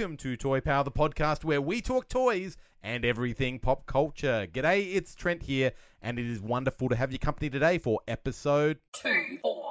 Welcome to Toy Power, the podcast where we talk toys and everything pop culture. G'day, it's Trent here, and it is wonderful to have your company today for episode two, four.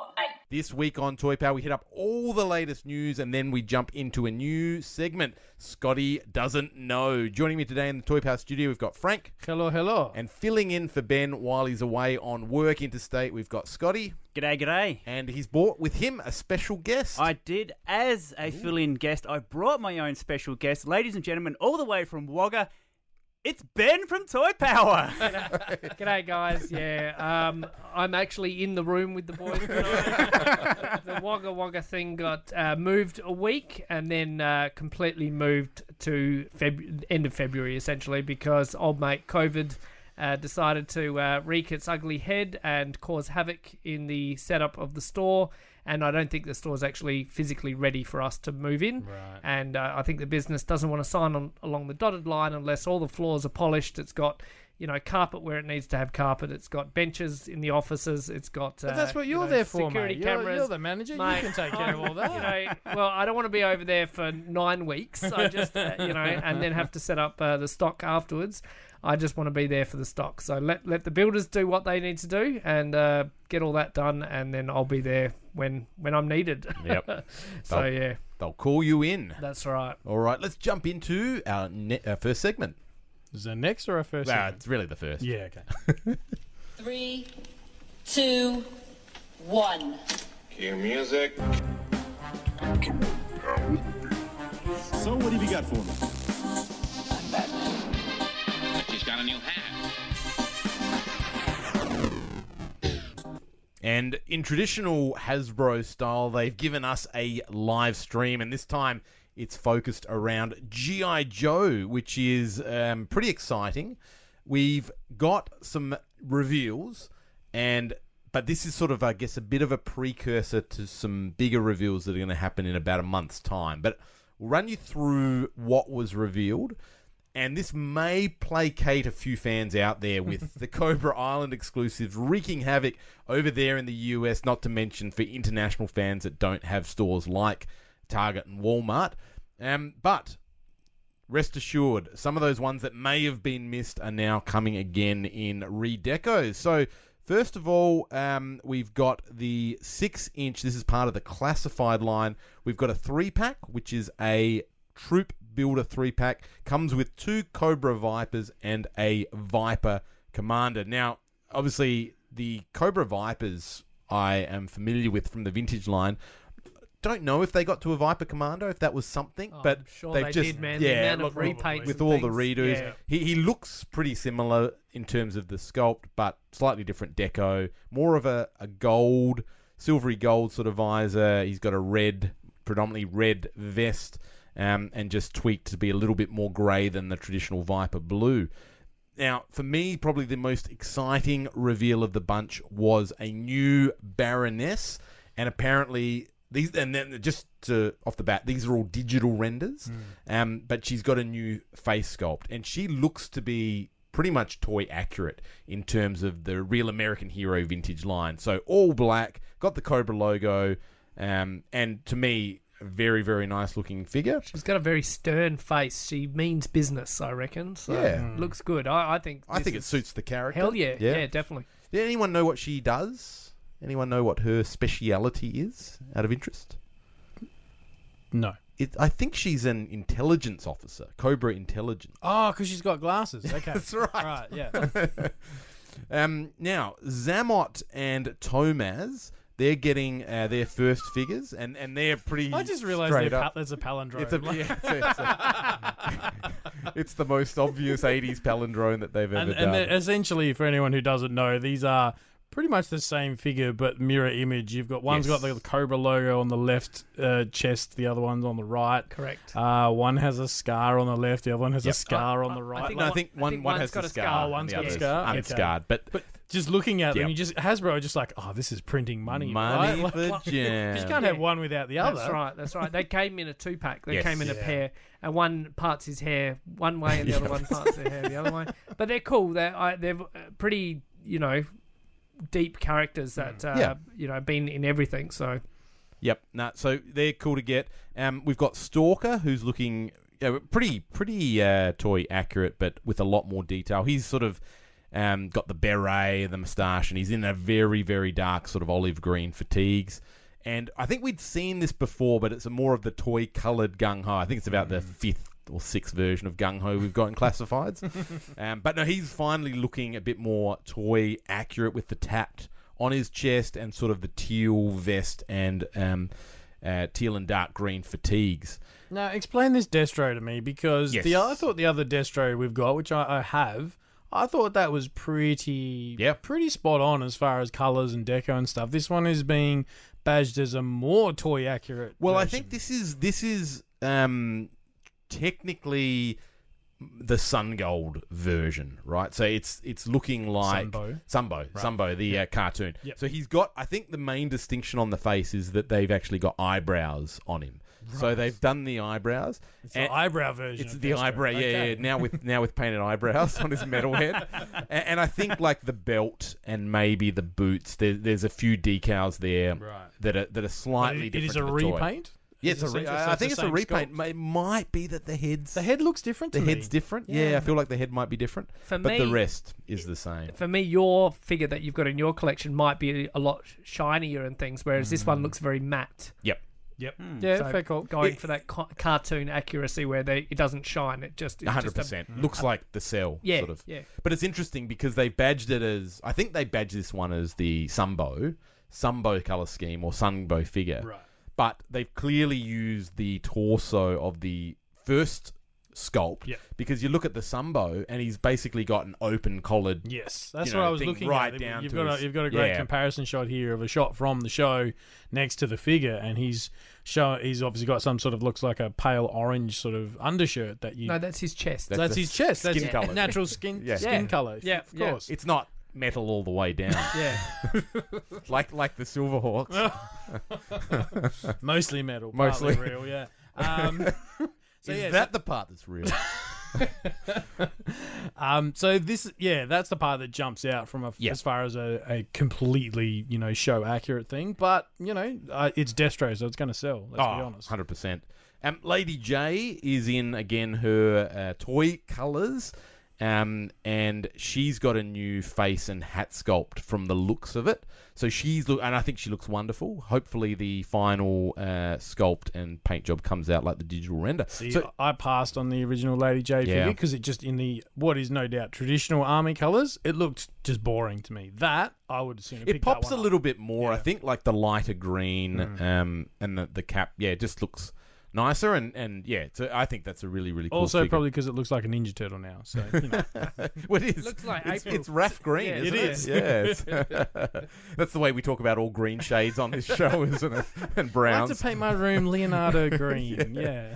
This week on Toy Power, we hit up all the latest news and then we jump into a new segment. Scotty doesn't know. Joining me today in the Toy Power studio, we've got Frank. Hello, hello. And filling in for Ben while he's away on work interstate, we've got Scotty. G'day, g'day. And he's brought with him a special guest. I did, as a fill in guest, I brought my own special guest. Ladies and gentlemen, all the way from Wagga, it's Ben from Toy Power. G'day, guys. Yeah, um, I'm actually in the room with the boys tonight. the Wagga Wagga thing got uh, moved a week and then uh, completely moved to Feb- end of February, essentially, because old mate COVID uh, decided to uh, wreak its ugly head and cause havoc in the setup of the store. And I don't think the store is actually physically ready for us to move in. Right. And uh, I think the business doesn't want to sign on along the dotted line unless all the floors are polished. It's got you know carpet where it needs to have carpet. It's got benches in the offices. It's got. Uh, But that's what you you're know, there for, security mate. You're, cameras. you're the manager. Mate, you can take care of all that. you know, well, I don't want to be over there for nine weeks. I just, uh, you know, and then have to set up uh, the stock afterwards. I just want to be there for the stock. So let let the builders do what they need to do and uh, get all that done, and then I'll be there when when I'm needed. Yep. so Oh. yeah, They'll call you in. that's right. All right, let's jump into our, ne- our first segment. Is that next or our first? Nah, segment? it's really the first. Yeah. Okay. Three, two, one. Cue music. So what have you got for me? She's got a new hat. And in traditional Hasbro style, they've given us a live stream, and this time it's focused around G.I. Joe, which is um, pretty exciting. We've got some reveals, and but this is sort of, I guess, a bit of a precursor to some bigger reveals that are going to happen in about a month's time. But we'll run you through what was revealed. And this may placate a few fans out there with the Cobra Island exclusives wreaking havoc over there in the US, not to mention for international fans that don't have stores like Target and Walmart. Um, but rest assured, some of those ones that may have been missed are now coming again in redecos. So, first of all, um, we've got the six inch. This is part of the classified line. We've got a three pack, which is a troop builder three pack. Comes with two Cobra Vipers and a Viper Commander. Now, obviously, the Cobra Vipers I am familiar with from the vintage line. Don't know if they got to a Viper Commander, if that was something, Oh, but sure they've they just did, man. The yeah, look, repaints with all the things. redos. Yeah. He he looks pretty similar in terms of the sculpt, but slightly different deco. More of a, a gold, silvery gold sort of visor. He's got a red, predominantly red vest, um, and just tweaked to be a little bit more grey than the traditional Viper blue. Now, for me, probably the most exciting reveal of the bunch was a new Baroness, and apparently these, and then just to, off the bat, these are all digital renders, um, but she's got a new face sculpt, and she looks to be pretty much toy accurate in terms of the real American hero vintage line. So all black, got the Cobra logo, um, and to me, very very nice looking figure. She's got a very stern face. She means business, I reckon. So Yeah. looks good. I, I think. I this think it is- suits the character. Hell yeah, yeah, definitely. Did anyone know what she does? Anyone know what her speciality is? Out of interest, No. it, I think she's an intelligence officer, Cobra Intelligence. Oh, because she's got glasses. Okay. That's right. Right. Yeah. Um, now Xamot and Tomax, they're getting uh, their first figures, and, and they're pretty. I just realised they're pa- there's a palindrome. It's, a, yeah, it's, a- it's the most obvious '80s palindrome that they've ever and, done. and essentially, for anyone who doesn't know, these are pretty much the same figure, but mirror image. You've got one's Yes. got the Cobra logo on the left uh, chest, the other one's on the right. Correct. Uh, one has a scar on the left, the other one has Yep. a scar on I- the I right. think No, I one- think I one think one one's has got a scar. scar, and one's the got a other's scar. Okay. Unscarred, but but just looking at them, Yeah. you just Hasbro are just like, oh, this is printing money. money right? Like, for jam. you can't have one without the other. That's right. That's right. They came in a two pack. They Yes. came in a pair, and one parts his hair one way, and the other one parts their hair the other way. But they're cool. They're I, they're uh, pretty, you know, deep characters that uh, Yeah. you know been in everything. So Yep. Nah, so they're cool to get. Um, we've got Stalker, who's looking you know, pretty pretty uh, toy accurate, but with a lot more detail. He's sort of um, got the beret, the moustache, and he's in a very very dark sort of olive green fatigues. And I think we'd seen this before, but it's a more of the toy coloured gung ho. I think it's about the fifth or sixth version of gung ho we've got in classifieds. um, but no, he's finally looking a bit more toy accurate with the tapped on his chest and sort of the teal vest and um, uh, teal and dark green fatigues. Now, explain this Destro to me because Yes. the I thought the other Destro we've got, which I, I have, I thought that was pretty, Yeah. pretty spot on as far as colors and deco and stuff. This one is being badged as a more toy accurate. Well, I think this is this is um, technically the Sun Gold version, right? So it's it's looking like Sunbow. Sunbow, Sunbow, the uh, cartoon. Yep. So he's got. I think the main distinction on the face is that they've actually got eyebrows on him. So they've done the eyebrows. it's the eyebrow version. It's the eyebrow, yeah, Okay. yeah. Now with now with painted eyebrows on his metal head, and, and I think like the belt and maybe the boots. There, there's a few decals there Right. that are that are slightly it- different. it is a to the toy. repaint. Yeah, it's a re- so I think it's a repaint. sculpt? It might be that the heads The head looks different. the to head's different. Yeah. Yeah. I feel like the head might be different, for but me, the rest is the same. for me, your figure that you've got in your collection might be a lot shinier and things, whereas this one looks very matte. Yep. Yep. Hmm. Yeah, So fair call. Going It- for that ca- cartoon accuracy where they it doesn't shine. It just it's hundred just a- percent. Looks like the cell. Yeah, Sort of. yeah. But it's interesting because they've badged it as I think they badged this one as the Sunbow, Sunbow color scheme or Sunbow figure. Right. But they've clearly used the torso of the first sculpt Yep. because you look at the Sunbow and he's basically got an open collared. Yes, that's you what know, I was looking right at. down you've to got his- a, you've got a great yeah. comparison shot here of a shot from the show next to the figure, and he's show he's obviously got some sort of looks like a pale orange sort of undershirt that you. No, that's his chest. That's that's his chest. That's skin colour. natural skin Yeah. skin Yeah. color. Yeah, of yeah. course. It's not metal all the way down, yeah. like like the Silverhawks. Mostly metal, Mostly. partly real. Yeah. Um, so Is yeah, that the part that's real? Um, so this, yeah, that's the part that jumps out from a, Yeah. as far as a, a completely, you know, show accurate thing. But you know, uh, it's Destro, so it's going to sell. Let's be honest. 100%. Um, Lady Jaye is in again her uh, toy colors. Um, and she's got a new face and hat sculpt from the looks of it. So she's look, and I think she looks wonderful. Hopefully, the final uh, sculpt and paint job comes out like the digital render. See, so I passed on the original Lady Jaye Yeah. figure because it just in the what is no doubt traditional army colors, it looked just boring to me. That I would assume it pops a little bit more. I think like the lighter green Mm. um, and the, the cap, yeah, it just looks nicer. And, and yeah, so I think that's a really, really cool Also, figure. probably because it looks like a Ninja Turtle now. So you know. well, it is. Looks like it's, April. it's Raph Green, Yeah, isn't it it? is. Yes. That's the way we talk about all green shades on this show, isn't it? And I like to paint my room Leonardo green. Yeah.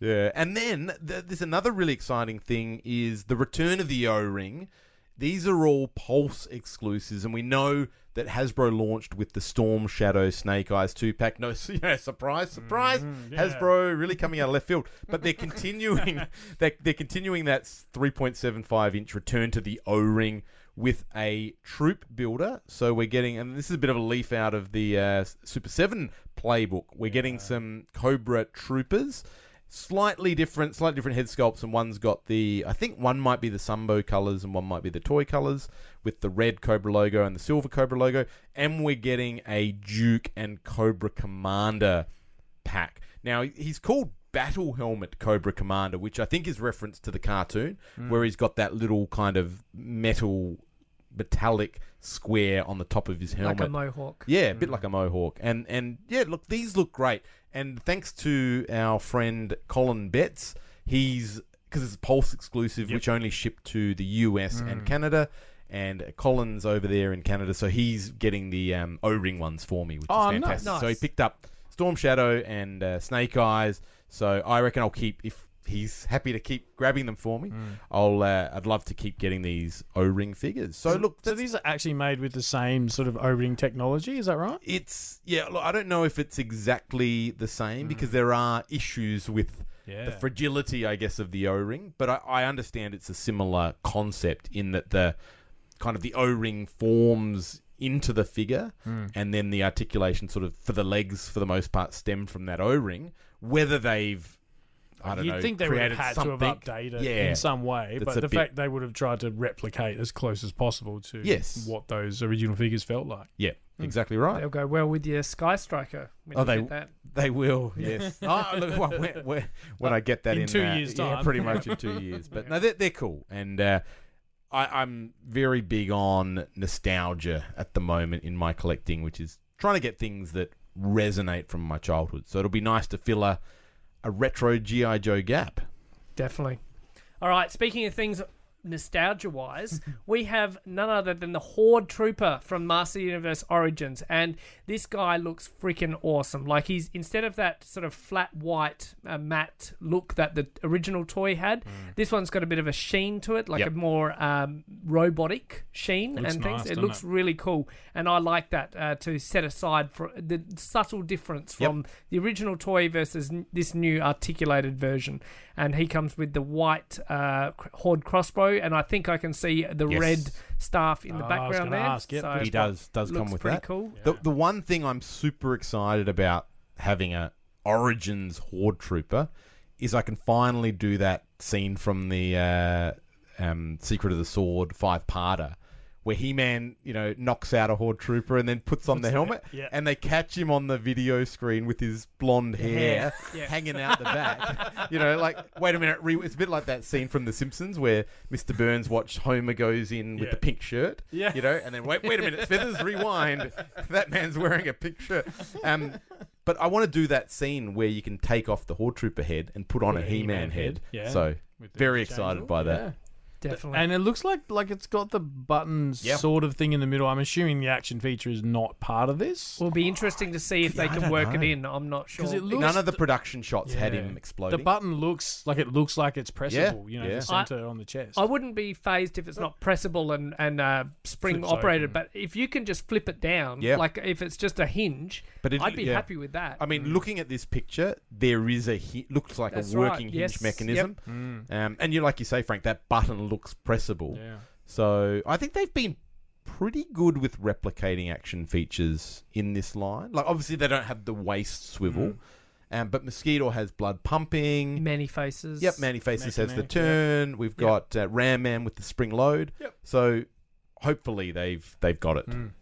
Yeah. And then th- there's another really exciting thing is the return of the O-ring. These are all Pulse exclusives, and we know that Hasbro launched with the Storm Shadow Snake Eyes two pack. No, yeah, surprise, surprise! Mm-hmm, yeah. Hasbro really coming out of left field, but they're continuing. they're, they're continuing that 3.75 inch return to the O ring with a troop builder. So we're getting, and this is a bit of a leaf out of the uh, Super Seven playbook. We're getting some Cobra troopers slightly different, slightly different head sculpts, and one's got the. I think one might be the Sunbow colors, and one might be the toy colors with the red Cobra logo and the silver Cobra logo. And we're getting a Duke and Cobra Commander pack. Now he's called Battle Helmet Cobra Commander, which I think is reference to the cartoon, hmm. where he's got that little kind of metal metallic square on the top of his helmet. like a mohawk. Yeah, a bit like a mohawk. And and yeah, look, these look great. And thanks to our friend Colin Betts, he's because it's a Pulse exclusive, which only shipped to the US and Canada. and Colin's over there in Canada, so he's getting the um, O-ring ones for me, which Oh, is nice. fantastic. So he Nice. picked up Storm Shadow and uh, Snake Eyes. So I reckon I'll keep if he's happy to keep grabbing them for me. Hmm. I'll uh, I'd love to keep getting these O-ring figures. So look, So these are actually made with the same sort of O-ring technology. Is that right? it's yeah. Look, I don't know if it's exactly the same because there are issues with Yeah. the fragility, I guess, of the O-ring. But I, I understand it's a similar concept in that the kind of the O-ring forms into the figure, and then the articulation sort of for the legs, for the most part, stem from that O-ring. Whether they've I don't You'd know, think they would have had something. to have updated yeah. in some way, That's but the bit- fact they would have tried to replicate as close as possible to Yes. what those original figures felt like. Yeah, exactly right. They'll go well with your Sky Striker. When Oh, you they get that. they will. Yes. oh, look, well, when, when, when I get that In in, two uh, years' yeah, pretty much in two years. But no, they're, they're cool, and uh, I, I'm very big on nostalgia at the moment in my collecting, which is trying to get things that resonate from my childhood. So it'll be nice to fill a a retro GI Joe gap. Definitely. All right. Speaking of things nostalgia wise, we have none other than the Horde Trooper from Master Universe Origins. And this guy looks freaking awesome. Like he's, instead of that sort of flat white uh, matte look that the original toy had, this one's got a bit of a sheen to it, like Yep. a more um, robotic sheen and things. nice, it looks it? really cool. And I like that uh, to set aside for the subtle difference Yep. from the original toy versus this new articulated version. And he comes with the white uh, Horde crossbow, and I think I can see the Yes. red staff in the Oh, I was background there. ask, yep, so he does does come with pretty that. cool. The the one thing I'm super excited about having a Origins Horde Trooper is I can finally do that scene from the uh, um, Secret of the Sword five parter. Where He Man, you know, knocks out a Horde Trooper and then puts on the helmet, Yeah. and they catch him on the video screen with his blonde hair hair, yeah. hanging out the back. you know, like wait a minute, re- it's a bit like that scene from The Simpsons where Mr. Burns watched Homer goes in with Yeah. the pink shirt. Yeah. you know, and then wait, wait a minute, feathers rewind. That man's wearing a pink shirt. Um, but I want to do that scene where you can take off the Horde Trooper head and put on Put a a He-Man, He-Man head. head, yeah. So very excited by that. Yeah. Definitely. And it looks like like it's got the buttons Yep. sort of thing in the middle. I'm assuming the action feature is not part of this. It'll be interesting to see if they I can don't work it know. in. I'm not sure. it looks- None of the production shots had Yeah. him exploding. The button looks like it looks like it's pressable. you know, yeah. the center on the chest. I wouldn't be phased if it's not pressable and and uh, spring Flips operated, open. but if you can just flip it down, Yeah. like if it's just a hinge, But it- I'd be yeah. happy with that. I mean, looking at this picture, there is a hi- looks like That's a right, working hinge yes, mechanism. Mm. Um, and you, like you say, Frank, that button looks pressable. yeah. So I think they've been pretty good with replicating action features in this line. Like obviously they don't have the waist swivel, um, but Mosquitor has blood pumping. Man-E-Faces. Yep, Man-E-Faces has the Mechanic, turn. We've got uh, Ram Man with the spring load. Yep. So hopefully they've they've got it. Mm.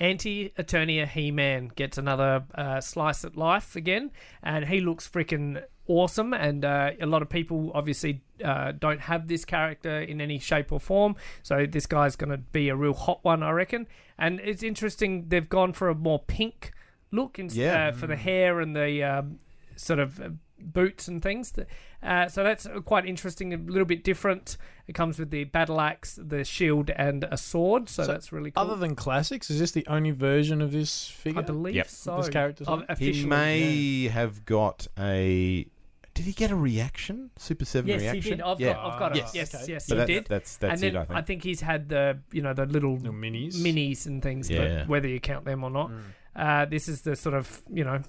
Anti Eternia He Man gets another uh, slice at life again, and he looks freaking awesome. And uh, a lot of people obviously uh, don't have this character in any shape or form, so this guy's going to be a real hot one, I reckon. And it's interesting they've gone for a more pink look in, Yeah. uh, for the hair and the um, sort of uh, boots and things. Uh, so that's quite interesting, a little bit different. It comes with the battle axe, the shield, and a sword. So, So that's really cool. Other than classics, is this the only version of this figure? I believe Yep. so. This character's Of- on? officially, He may have got a. Did he get a reaction? Super Seven Yes, reaction. he did. I've yeah. got, I've got Yes. it. Yes, Okay. yes, So he that's, did. That's that's and then it. I think. he's had the you know the little Little minis. minis and things, Yeah. but whether you count them or not. Mm. Uh, this is the sort of you know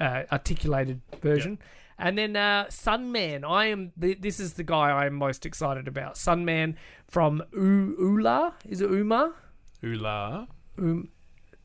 uh, articulated version. And then uh, Sunman, I am. Th- this is the guy I am most excited about. Sunman from U- Ula. Is it Uma? Ula. Um,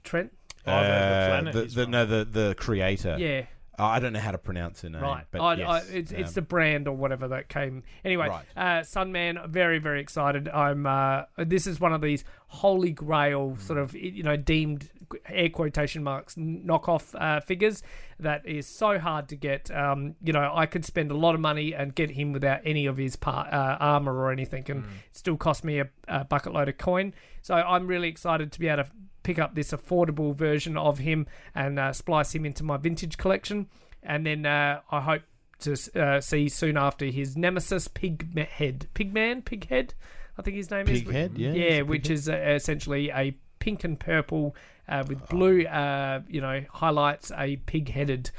Trent. Oh, the- the Uh, planet the, the- no, the the creator. Yeah. Oh, I don't know how to pronounce her name. Right. But I, yes, I, it's, it's um, the brand or whatever that came. Anyway, Right. uh, Sunman, very, very excited. I'm. Uh, this is one of these holy grail sort of, you know, deemed air quotation marks knockoff uh, figures that is so hard to get. Um, you know, I could spend a lot of money and get him without any of his part, uh, armor or anything, and it still cost me a, a bucket load of coin. So I'm really excited to be able to pick up this affordable version of him and uh, splice him into my vintage collection. And then uh, I hope to uh, see soon after his nemesis, Pighead. Pigman? Pighead? I think his name is. Pighead, yeah, yeah, which is uh, essentially a pink and purple uh, with blue, uh, you know, highlights a pig-headed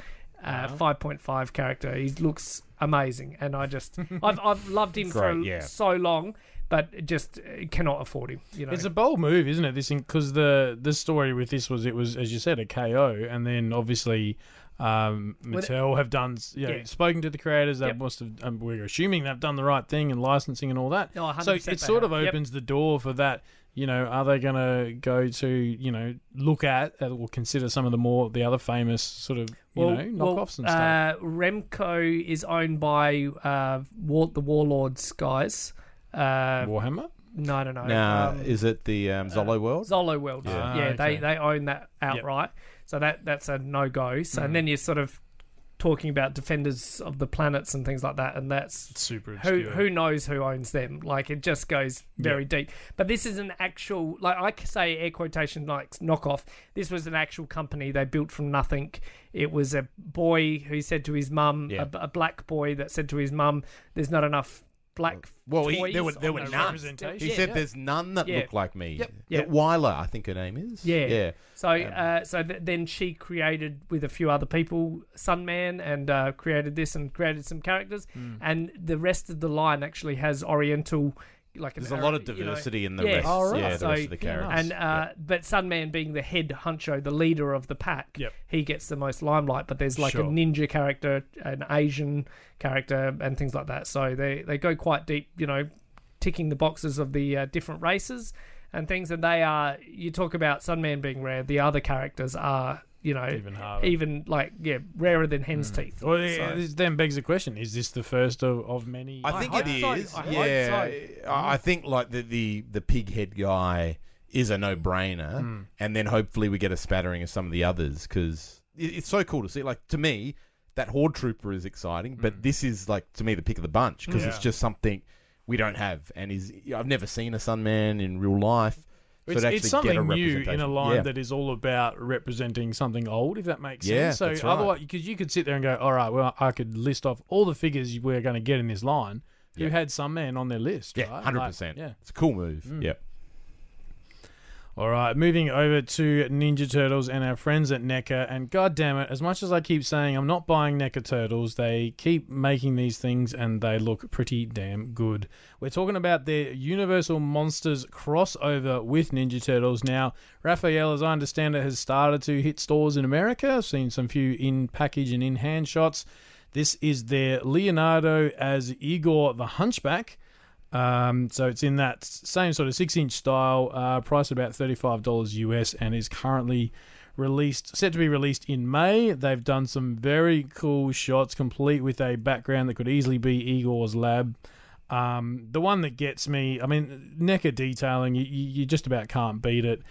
uh, 5.5 character. He looks amazing, and I just I've I've loved him for yeah. so long, but just cannot afford him. You know, It's a bold move, isn't it? This because the the story with this was it was as you said a KO, and then obviously um, Well, Mattel have done you know, Yeah. spoken to the creators. They Yep. must have. Um, we're assuming they've done the right thing and licensing and all that. So it sort of have. Yep. opens the door for that. You know, are they going to go to you know look at uh, or consider some of the more the other famous sort of you know knockoffs and stuff? Uh, Remco is owned by uh, War- the Warlords guys. Uh, Warhammer. no, no, no. Now, um, is it the um, Zolo World? Zolo World. Yeah. Yeah, Ah, they okay. they own that outright. So that that's a no go. So Mm. and then you're sort of talking about defenders of the planets and things like that, and that's Super who obscure. who knows who owns them. Like it just goes very deep. But this is an actual like I say air quotation like knockoff. This was an actual company they built from nothing. It was a boy who said to his mum, Yeah. a, a black boy that said to his mum, "There's not enough." Black Well, he- there were- there were the none. He Yeah, said yeah. there's none that Yeah. look like me. Yep. Yeah, Yeah. Wyler, I think her name is. Yeah. Yeah. So, uh, so th- then she created with a few other people Sunman and uh, created this and created some characters, Hmm. and the rest of the line actually has Oriental. Like an There's a lot of Ara- you know- diversity in the yeah. rest. Oh, right. Yeah, the So- rest of the characters. And uh, but Sunman being the head honcho, the leader of the pack, Yep. he gets the most limelight. But there's like Sure. a ninja character, an Asian character, and things like that. So they they go quite deep, you know, ticking the boxes of the uh, different races and things. And they are you talk about Sunman being rare, the other characters are you know Even harder. even like yeah rarer than hen's teeth. Well, yeah, So- this then begs the question: Is this the first of, of many? I think hope it so. I yeah, so. I I think like the the the pig head guy is a no brainer, Hmm. and then hopefully we get a spattering of some of the others because it's so cool to see. Like to me, that horde trooper is exciting, but this is like to me the pick of the bunch because it's Hmm. Just something we don't have, and is I've never seen a Sunman in real life. So It's, it's something new in a line yeah. that is all about representing something old, if that makes Yeah, sense. So right. otherwise, because you could sit there and go, all right, well, I could list off all the figures we're going to get in this line who Yeah. had Sunman on their list. Yeah, right? hundred Like, percent. Yeah. It's a cool move. Mm. Yep. All right, moving over to Ninja Turtles and our friends at NECA. And god damn it, as much as I keep saying I'm not buying NECA Turtles, they keep making these things and they look pretty damn good. We're talking about their Universal Monsters crossover with Ninja Turtles. Now, Raphael, as I understand it, has started to hit stores in America. I've seen some few in package and in hand shots. This is their Leonardo as Igor the Hunchback. Um, so it's in that same sort of six inch style, uh, priced about $35 US, and is currently released, set to be released in May. They've done some very cool shots, complete with a background that could easily be Igor's lab. Um, the one that gets me, I mean, NECA detailing, you you just about can't beat it.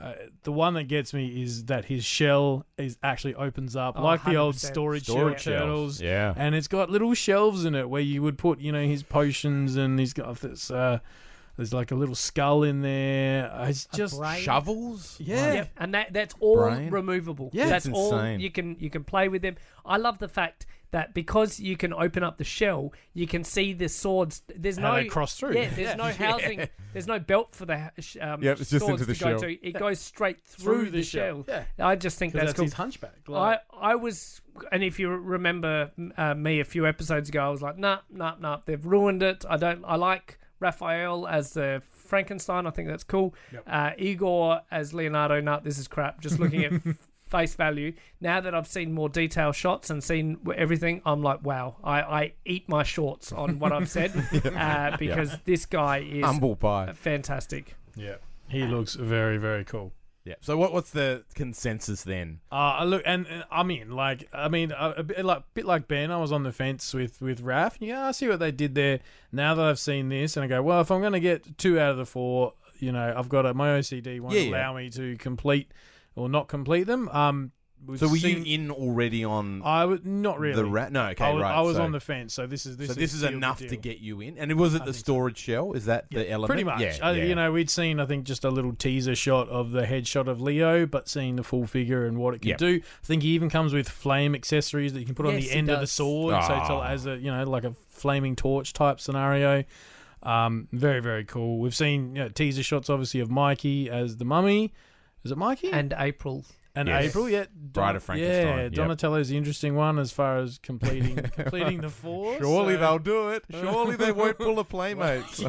Uh, the one that gets me is that his shell is actually opens up Oh, like the old storage, Storage shell turtles Yeah. and it's got little shelves in it where you would put, you know, his potions, and he's got this. Uh, there's like a little skull in there. Uh, It's just. Shovels. yeah. Yep, and that that's all Brain. removable. Yeah, that's it's all you can you can play with them. I love the fact that because you can open up the shell, you can see the swords. There's How no they cross through. Yeah, there's Yeah. no housing. There's no belt for the um, Yep, it's just swords into the to go shell. to. It goes straight through, the, shell. shell. I just think 'Cause that's, that's cool. his hunchback. I, Like, I was, and if you remember uh, me a few episodes ago, I was like, nah, nah, nah, they've ruined it. I don't, I like Raphael as the Frankenstein. I think that's cool. Uh, Igor as Leonardo, nah, this is crap. Just looking at face value. Now that I've seen more detailed shots and seen everything, I'm like, wow, I, I eat my shorts on what I've said uh, because this guy is Humble pie. fantastic. yeah, he looks very, very cool. Yeah. So what what's the consensus then? Uh, look, and, and I mean, like, I mean, a, a bit like, bit like Ben, I was on the fence with with Raph. Yeah, I see what they did there. Now that I've seen this, and I go, well, if I'm going to get two out of the four, you know, I've got a, my OCD won't Yeah, yeah. allow me to complete or not complete them. Um, we've So were seen- you in already on I was not really. the rat? No. Okay. I was, right. I was so, on the fence, so this is this. so this is sealed the enough to get you in, and it was it the think so. storage shell? Is that the element? Pretty much. Yeah. Uh, yeah. You know, we'd seen, I think, just a little teaser shot of the headshot of Leo, but seeing the full figure and what it can Yep. do. I think he even comes with flame accessories that you can put on the he end of the does. sword, so it's all Ah. as a you know like a flaming torch type scenario. Um, very very cool. We've seen you know, teaser shots, obviously, of Mikey as the mummy. Is it Mikey And April. and Yes. April? Yeah, Bride of Frankenstein, Yeah, yep. Donatello's the interesting one as far as completing completing the four. Surely so they'll do it. Surely they won't pull a Playmates.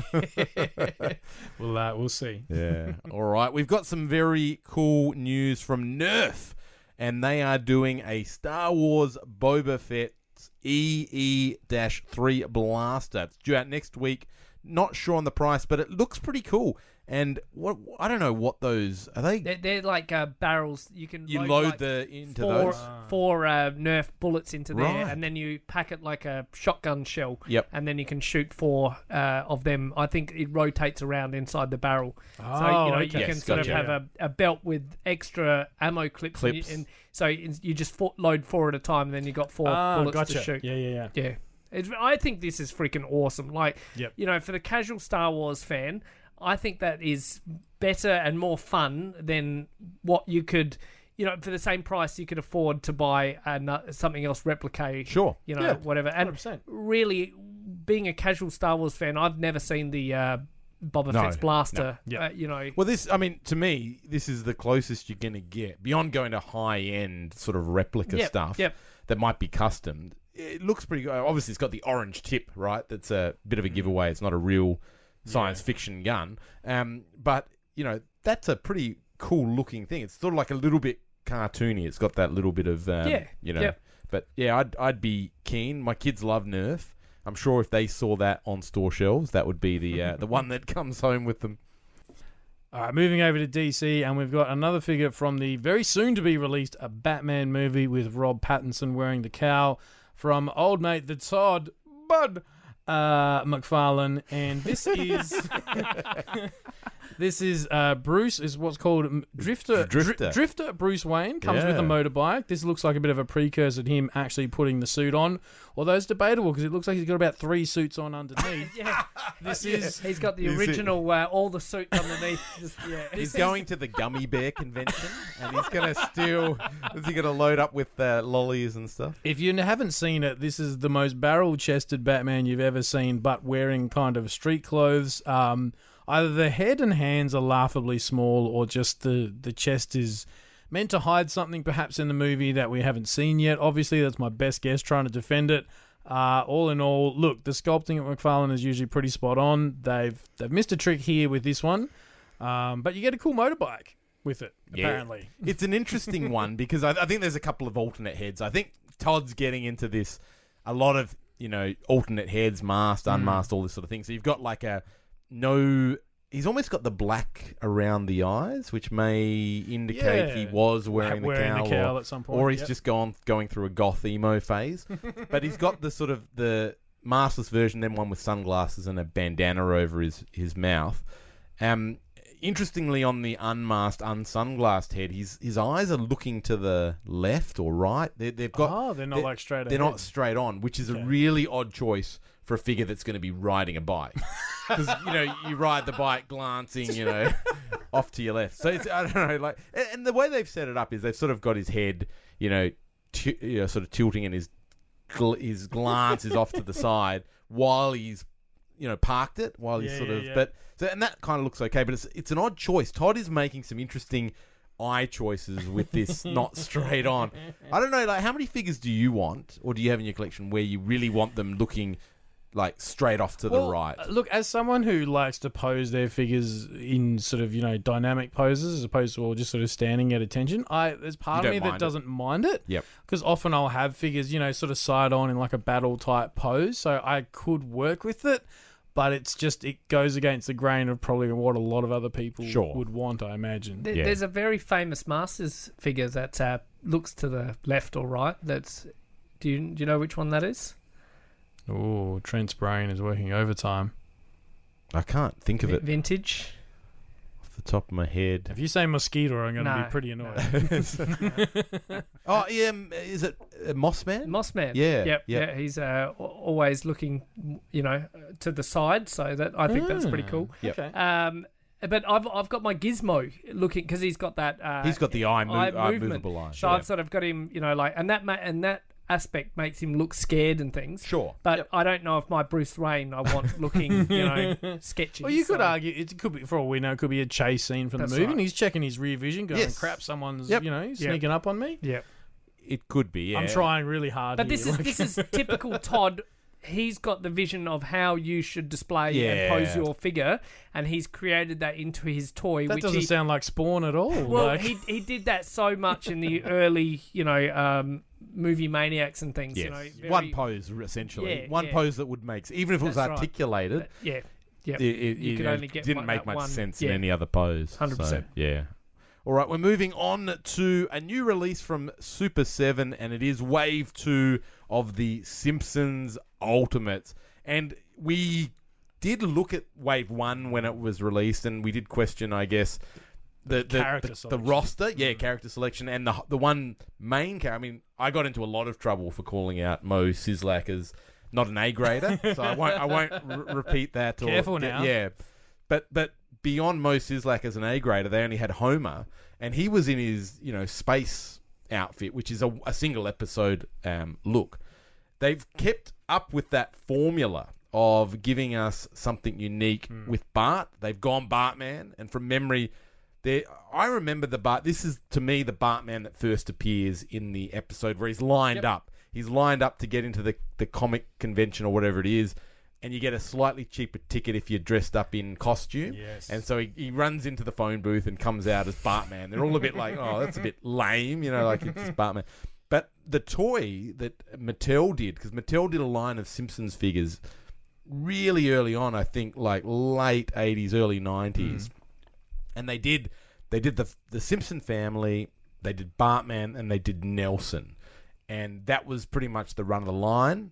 We'll uh, we'll see. Yeah. All right. We've got some very cool news from Nerf, and they are doing a Star Wars Boba Fett EE 3 blaster. It's due out next week. Not sure on the price, but it looks pretty cool. And what I don't know what those are they. They're, they're like uh, barrels. You can You load, load like, the into four those. four uh, Nerf bullets into there, Right. and then you pack it like a shotgun shell. Yep. And then you can shoot four uh, of them. I think it rotates around inside the barrel, so Oh, you know okay. you can Yes, sort gotcha. of have a, a belt with extra ammo clips. and you- Clips. And, so it's- you just fo- load four at a time, and then you got four Ah, bullets gotcha. to shoot. Yeah, yeah, yeah. Yeah. It's, I think this is freaking awesome. Like, Yep. you know, for the casual Star Wars fan, I think that is better and more fun than what you could, you know, for the same price you could afford to buy ano- something else replicate. Sure. You know, Yeah, whatever. And 100%. really, being a casual Star Wars fan, I've never seen the uh, Boba No, Fett's blaster. no. Yeah. Uh, you know, Well, this, I mean, to me, this is the closest you're going to get beyond going to high end sort of replica Yep, stuff yep. that might be custom. It looks pretty good. Obviously, it's got the orange tip, right? That's a bit of a giveaway. It's not a real science fiction gun. Um, but, you know, that's a pretty cool looking thing. It's sort of like a little bit cartoony. It's got that little bit of, um, Yeah, you know. yep. But yeah, I'd, I'd be keen. My kids love Nerf. I'm sure if they saw that on store shelves, that would be the uh, the one that comes home with them. All right, moving over to DC, and we've got another figure from the very soon to be released a Batman movie with Rob Pattinson wearing the cowl from old mate the Todd Bud uh, McFarlane, and this is this is uh, Bruce is what's called Drifter Drifter. Dri- Drifter Bruce Wayne comes with a motorbike. This looks like a bit of a precursor to him actually putting the suit on, although it's debatable because it looks like he's got about three suits on underneath. yeah, this is he's got the Is original, uh, all the suits underneath. Just, yeah. He's going to the gummy bear convention, and he's gonna steal. Is he gonna load up with uh, lollies and stuff? If you haven't seen it, this is the most barrel-chested Batman you've ever seen, but wearing kind of street clothes. Um, either the head and hands are laughably small, or just the the chest is meant to hide something, perhaps in the movie that we haven't seen yet. Obviously, that's my best guess trying to defend it. Uh, all in all, look, the sculpting at McFarlane is usually pretty spot on. They've they've missed a trick here with this one, um, but you get a cool motorbike with it. Apparently, It's an interesting one because I, I think there's a couple of alternate heads. I think Todd's getting into this a lot of you know alternate heads, masked, unmasked, all this sort of thing. So you've got like a no. He's almost got the black around the eyes, which may indicate he was wearing, Wearing the cowl, or, at some point, or he's yep. just gone going through a goth emo phase. but he's got the sort of the maskless version, then one with sunglasses and a bandana over his his mouth. Um, interestingly, on the unmasked, unsunglassed head, his his eyes are looking to the left or right. They, they've got Oh, they're not, like, straight They're ahead. not straight on, which is Okay. a really odd choice for a figure that's going to be riding a bike. Because you know you ride the bike glancing, you know, off to your left. So it's I don't know, like, and, the way they've set it up is they've sort of got his head, you know, t- you know sort of tilting, and his gl- his glance is off to the side while he's you know parked it while he's Yeah, sort yeah, of yeah. but so and that kind of looks okay but it's it's an odd choice todd is making some interesting eye choices with this not straight on i don't know like how many figures do you want or do you have in your collection where you really want them looking like straight off to Well, the right Look, as someone who likes to pose their figures in sort of you know dynamic poses as opposed to all just sort of standing at attention, I there's part You of me that it. doesn't mind it. Yep. Because often I'll have figures you know sort of side on in like a battle type pose, so I could work with it. But it's just it goes against the grain of probably what a lot of other people Sure. would want. I imagine. There- Yeah. There's a very famous Masters figure that uh, looks to the left or right. That's do you do you know which one that is? Oh, Trent's brain is working overtime. i can't think of Vi- it Vintage. off the top of my head If you say mosquitor, I'm going to No, be pretty annoyed. oh yeah is it uh, mossman Mossman. Yeah, Yep. yeah. Yeah. He's uh, al- always looking, you know, to the side. So that I think that's pretty cool. Yep. Okay. Um, but I've I've got my Gizmo looking because he's got that. Uh, he's got the eye, mo- eye eye movement. movable eye So yeah. I've sort of got him, you know, like, and that ma- and that aspect makes him look scared and things. Sure. But I don't know if my Bruce Wayne I want looking, you know, sketchy. Well, you could so- argue it could be, for all we know, it could be a chase scene from That's the movie, right. and he's checking his rear vision, going, Yes. "Crap, someone's Yep. you know sneaking up on me." Yeah. It could be. Yeah. I'm trying really hard. But here, this is like- this is typical Todd. He's got the vision of how you should display Yeah. and pose your figure, and he's created that into his toy. that which doesn't he, sound like Spawn at all. Well, like, he he did that so much in the early, you know, um, movie maniacs and things. Yes. You know, very- One pose, essentially. Yeah, one yeah. pose that would make, even if it was That's right. articulated, Yeah, yeah. it, it, You could uh, only get didn't one- make much one- sense in any other pose. 100%. So, yeah. All right, we're moving on to a new release from Super 7, and it is Wave 2 of the Simpsons Ultimates. And we did look at Wave 1 when it was released, and we did question, I guess, the, the, the, the roster, yeah, character selection, and the the one main character. I mean, I got into a lot of trouble for calling out Moe Szyslak as not an A grader, so I won't I won't r- repeat that. Careful get- now. yeah. But but beyond Moe Szyslak as an A grader, they only had Homer, and he was in his you know space outfit, which is a, a single episode um, look. They've kept up with that formula of giving us something unique Hmm. with Bart. They've gone Bartman, and from memory, there I remember the Bart. This is to me the Bartman that first appears in the episode where he's lined up. He's lined up to get into the the comic convention or whatever it is. And you get a slightly cheaper ticket if you're dressed up in costume. Yes. And so he, he runs into the phone booth and comes out as Bartman. They're all a bit like, oh, that's a bit lame, you know, like it's just Bartman. But the toy that Mattel did, because Mattel did a line of Simpsons figures really early on, I think like late 80s, early 90s. Mm. And they did they did the the Simpson family, they did Bartman and they did Nelson. And that was pretty much the run of the line.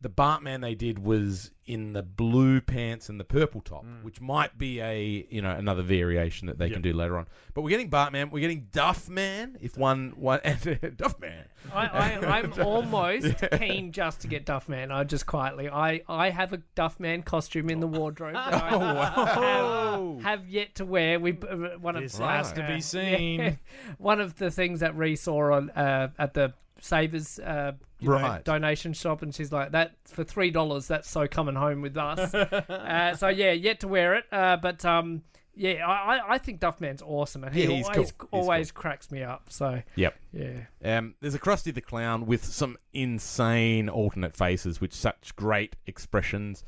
The Bartman they did was in the blue pants and the purple top, which might be a you know another variation that they can do later on. But we're getting Bartman, we're getting Duffman. If one one and Duffman, I, I, I'm almost keen just to get Duffman. I just quietly, I, I have a Duffman costume in the wardrobe that I have, have yet to wear. We uh, one of This uh, has to be seen. one of the things that Ree saw on uh, at the Savers uh, you know, donation shop, and she's like, "That for three dollars, that's so coming home with us." uh, so yeah, yet to wear it, uh, but um, yeah, I, I- think Duffman's awesome, and he Yeah, always cool. Always cracks me up. So yep. yeah. Um, there's a Krusty the Clown with some insane alternate faces with such great expressions.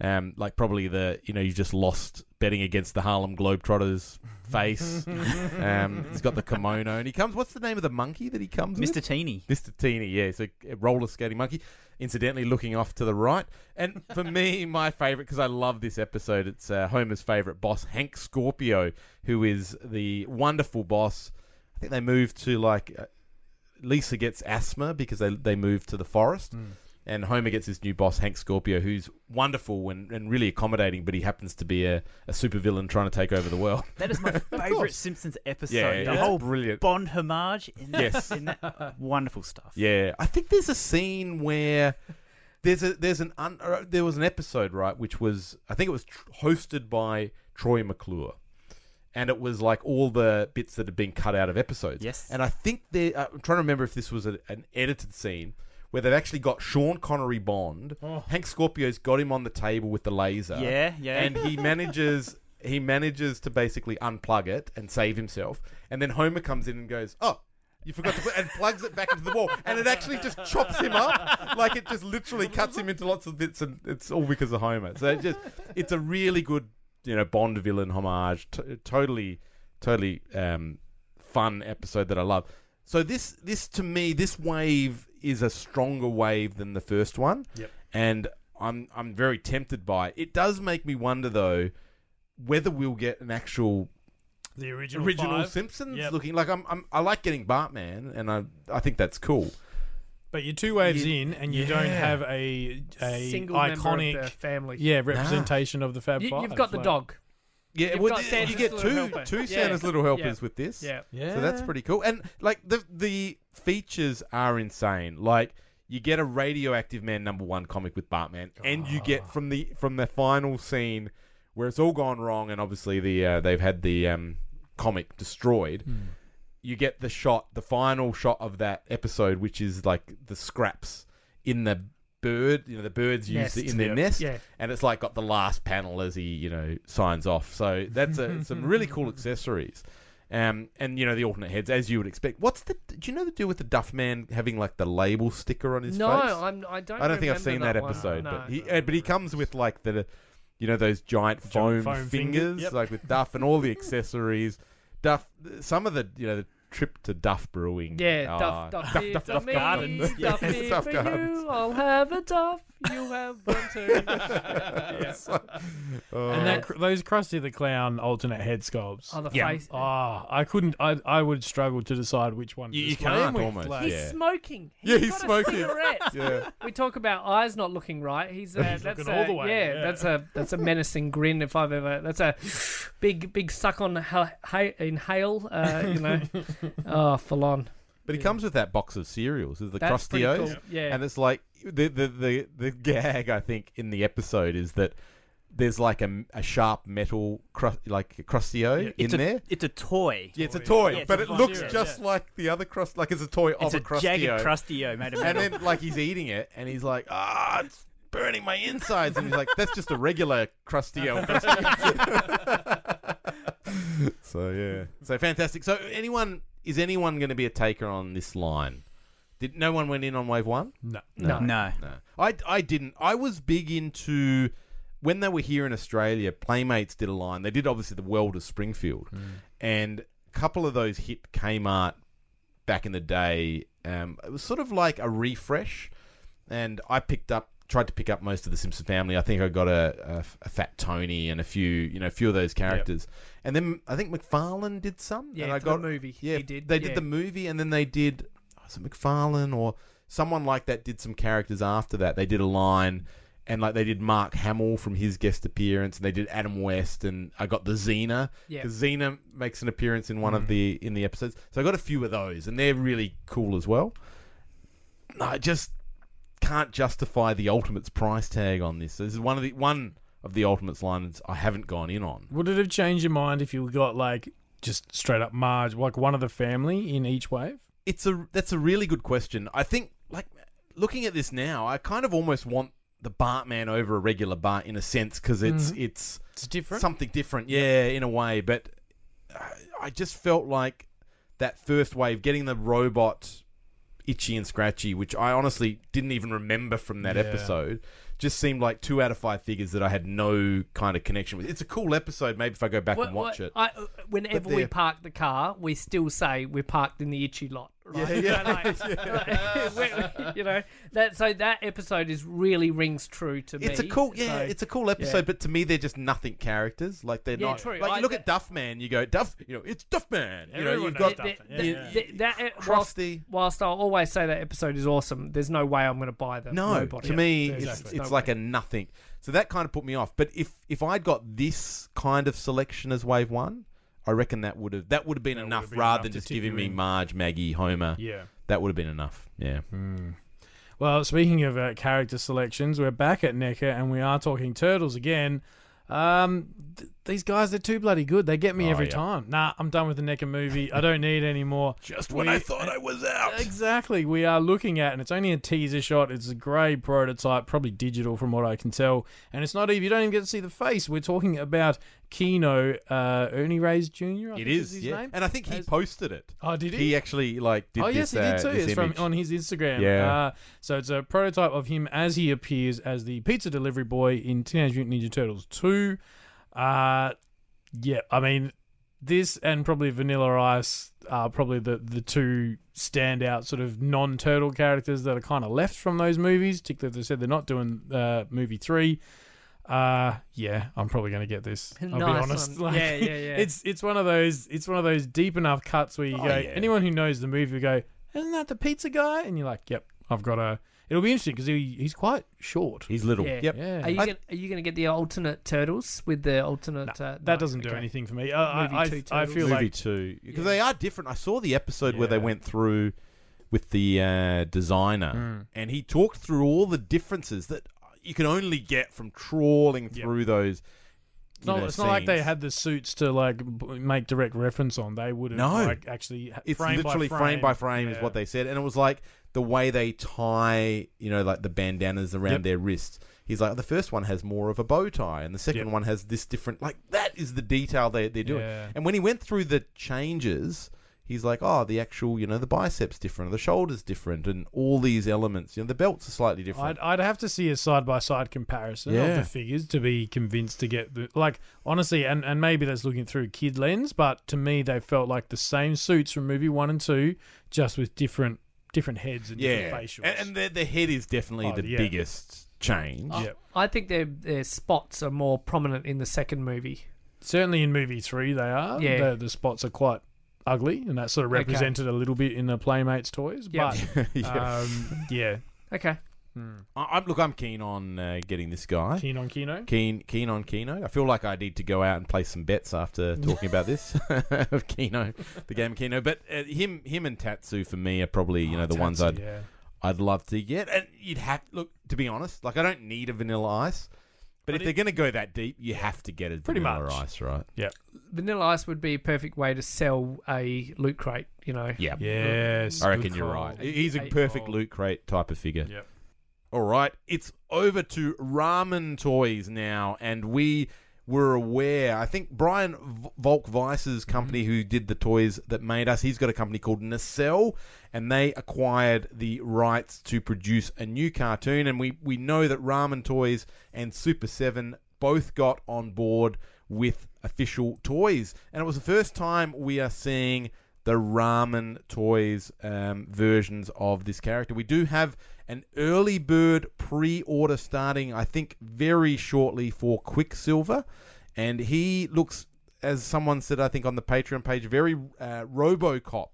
Um, like probably the you know you just lost betting against the Harlem Globetrotters face. um, he's got the kimono and he comes. What's the name of the monkey that he comes with? Mr. Teeny. Mr. Teeny, yeah, so a roller skating monkey. Incidentally, looking off to the right. And for me, my favorite, because I love this episode, it's uh, Homer's favorite boss, Hank Scorpio, who is the wonderful boss. I think they moved to like uh, Lisa gets asthma because they they moved to the forest. And Homer gets his new boss, Hank Scorpio, who's wonderful and, and really accommodating, but he happens to be a, a supervillain trying to take over the world. That is my favourite Simpsons episode. Yeah, the whole brilliant. Bond homage. In Yes. in that, wonderful stuff. Yeah, I think there's a scene where there's a there's an un, uh, there was an episode right which was I think it was tr- hosted by Troy McClure. And it was like all the bits that had been cut out of episodes. Yes. And I think they uh, I'm trying to remember if this was a, an edited scene where they've actually got Sean Connery Bond. Hank Scorpio's got him on the table with the laser. Yeah, yeah. And he manages he manages to basically unplug it and save himself. And then Homer comes in and goes, "Oh, you forgot to put," and plugs it back into the wall, and it actually just chops him up. Like it just literally cuts him into lots of bits, and it's all because of Homer. So it just it's a really good, you know, Bond villain homage. T- totally, totally um, fun episode that I love. So this this to me this wave is a stronger wave than the first one. Yep. And I'm I'm very tempted by it. It does make me wonder though whether we'll get an actual The original, original five. Simpsons Yep. looking like I'm, I'm I like getting Bartman and I I think that's cool. But you're two waves You- in, and you don't have a a Single member of iconic the family. yeah representation of the Fab You, Five. you've got the like- dog. Yeah, You've well, got you get two Helper. two Yeah. Santa's little helpers Yeah. with this. Yeah. Yeah, So that's pretty cool. And like the the features are insane. Like you get a radioactive man number one comic with Bartman, and you get from the from the final scene where it's all gone wrong, and obviously the uh, they've had the um, comic destroyed. you get the shot, the final shot of that episode, which is like the scraps in the bird. You know, the birds use it in their Yep. nest, Yeah. and it's like got the last panel as he you know signs off. So that's a, some really cool accessories. Um, and you know the alternate heads as you would expect. What's the? Do you know the deal with the Duff Man having like the label sticker on his no, face? I'm. I don't. I don't think I've seen that, one. episode, No. but he uh, but he comes with like the, you know, those giant foam, foam finger, fingers, yep. like with Duff and all the accessories. Duff, some of the you know the trip to Duff Brewing. Yeah, ah, Duff, Duff, Duff, is Duff, for Duff me, Gardens. Duff Yes, Duff for Gardens. you. I'll have a Duff. You have one too. Oh. And that cr- those Krusty the Clown alternate head sculpts. Oh, the yeah. face. Oh, I couldn't. I I would struggle to decide which one. to You- you display can't with, almost, like- He's Yeah. smoking. Yeah, he's got a smoking. cigarette. Yeah. We talk about eyes not looking right. He's, uh, He's that's looking a, all the way, Yeah, yeah. that's a that's a menacing grin. If I've ever that's a big big suck on ha- ha- inhale. Uh, you know, oh full on. But he comes with that box of cereals, the That's pretty Krusty-O's, cool. Yeah. and it's like the, the the the gag I think in the episode is that there's like a, a sharp metal cru- like Krusty-O in It's a, there. It's a toy. Yeah, it's a toy, Yeah, it's but a it looks cereal, just yeah. like the other crust, like it's a toy It's of a, a Krusty-O. jagged Krusty-O made of and metal. then like he's eating it, and he's like, ah, it's burning my insides, and he's like, that's just a regular Krusty-O. so yeah, so fantastic. So anyone is anyone going to be a taker on this line? Did no one went in on wave one? No. No. no. No, I, I didn't. I was big into when they were here in Australia. Playmates did a line. They did obviously the World of Springfield, and a couple of those hit Kmart back in the day. Um, it was sort of like a refresh, and I picked up. Tried to pick up most of the Simpson family. I think I got a, a, a Fat Tony and a few, you know, a few of those characters. And then I think McFarlane did some. Yeah, and I for the movie. Yeah, He did, They yeah. did the movie, and then they did oh, was it McFarlane or someone like that did some characters after that. They did a line and like they did Mark Hamill from his guest appearance and they did Adam West and I got the Xena Yeah. because Xena makes an appearance in one of mm. the in the episodes. So I got a few of those and they're really cool as well. I just can't justify the Ultimates price tag on this. This is one of the one of the Ultimates lines I haven't gone in on. Would it have changed your mind if you got like just straight up Marge, like one of the family in each wave? It's a that's a really good question. I think like looking at this now, I kind of almost want the Bartman over a regular Bart in a sense because it's it's It's different. something different, yeah, in a way. But uh, I just felt like that first wave, getting the robot itchy and scratchy, which I honestly didn't even remember from that Yeah. episode. Just seemed like two out of five figures that I had no kind of connection with. It's a cool episode. Maybe if I go back What- and watch what- it. I, whenever we park the car, we still say we're parked in the itchy lot. Right? Yeah, know, like- like, you know that. So that episode is really rings true to me. It's a cool, yeah, So- it's a cool episode. yeah. But to me, they're just nothing characters. Like they're Yeah, not. true. Like I- you look at Duffman, you go Duff. You know, it's Duffman. You know, you've got yeah. th- th- that uh, whilst, whilst I'll always say that episode is awesome, there's no way I'm going to buy the No, to me, it's, just it's no like way. a nothing. So that kind of put me off. But if if I'd got this kind of selection as Wave One, I reckon that would have that would have been That enough have been rather enough than just giving me. Marge, Maggie, Homer. Yeah. That would have been enough. Yeah. Well, speaking of uh, character selections, we're back at NECA and we are talking turtles again. Um, th- these guys, they're too bloody good. They get me Oh, every yeah. time. Nah, I'm done with the NECA movie. I don't need any more. Just when I thought I was out. Exactly. We are looking at, and it's only a teaser shot. It's a grey prototype, probably digital from what I can tell. And it's not even, you don't even get to see the face. We're talking about Keno uh, Ernie Reyes Jr. I It think is, his yeah. name. And I think he As- posted it. Oh, did he? He actually like did oh this. yes, he did uh, too. this It's from on his Instagram. Yeah. Uh, so it's a prototype of him as he appears as the pizza delivery boy in Teenage Mutant Ninja Turtles two. Uh, yeah, I mean this and probably Vanilla Ice are probably the the two standout sort of non turtle characters that are kind of left from those movies. Particularly, as I said, they're not doing uh, movie three. Uh yeah, I'm probably gonna get this. I'll be honest. one. Yeah, yeah, yeah. It's it's one of those it's one of those deep enough cuts where you Oh, go. yeah. Anyone who knows the movie will go, isn't that the pizza guy? And you're like, yep, I've got a. It'll be interesting because he, he's quite short. He's little. Yeah. Yep. Yeah, Are you I- gonna, are you going to get the alternate turtles with the alternate? uh, that no, doesn't do okay. anything for me. Uh, Movie I, two I, I turtles. feel movie like two because Yeah. they are different. I saw the episode where they Yeah. went through with the uh, designer, Mm. and he talked through all the differences that you can only get from trawling Yep. through those It's not, know, it's not like they scenes. had the suits to like b- make direct reference on. They would have No. like actually ha- it's frame literally by frame by frame is Yeah. what they said, and it was like the way they tie, you know, like the bandanas around Yep. their wrists. He's like, the first one has more of a bow tie, and the second Yep. one has this different. Like that is the detail they they're doing. Yeah. And when he went through the changes, he's like, oh, the actual, you know, the biceps different, the shoulders different, and all these elements. You know, the belts are slightly different. I'd, I'd have to see a side by side comparison of the figures to be convinced to get the like honestly, and, and maybe that's looking through kid lens, but to me they felt like the same suits from movie one and two, just with different different heads and yeah, different facials. and, and the the head is definitely Oh, the yeah. biggest change. yeah. I think their their spots are more prominent in the second movie. Certainly in movie three they are. Yeah. The, the spots are quite ugly and that's sort of Okay. represented a little bit in the Playmates toys. Yep. But yeah. um, yeah. Okay. I, I'm, look, I'm keen on uh, getting this guy. Keen on Keno. Keen, keen on Keno. I feel like I need to go out and play some bets after talking about this of Keno, the game of Keno. But uh, him, him and Tatsu for me are probably you know the ones I'd Oh, yeah. I'd love to get. And you'd have look to be honest, like I don't need a Vanilla Ice, but, But if it- they're going to go that deep, you have to get a Pretty Vanilla much. Ice, right? Yeah. Vanilla Ice would be a perfect way to sell a loot crate. You know. Yeah, Yes. I reckon you're right. He's a perfect loot crate type of figure. Yep. All right, it's over to Ramen Toys now, and we were aware. I think Brian Volk Weiss's company, who did the toys that made us, he's got a company called Nacelle, and they acquired the rights to produce a new cartoon. And we we know that Ramen Toys and Super Seven both got on board with official toys, and it was the first time we are seeing the Ramen Toys um, versions of this character. We do have an early bird pre-order starting, I think, very shortly for Quicksilver, and he looks, as someone said, I think on the Patreon page, very uh, RoboCop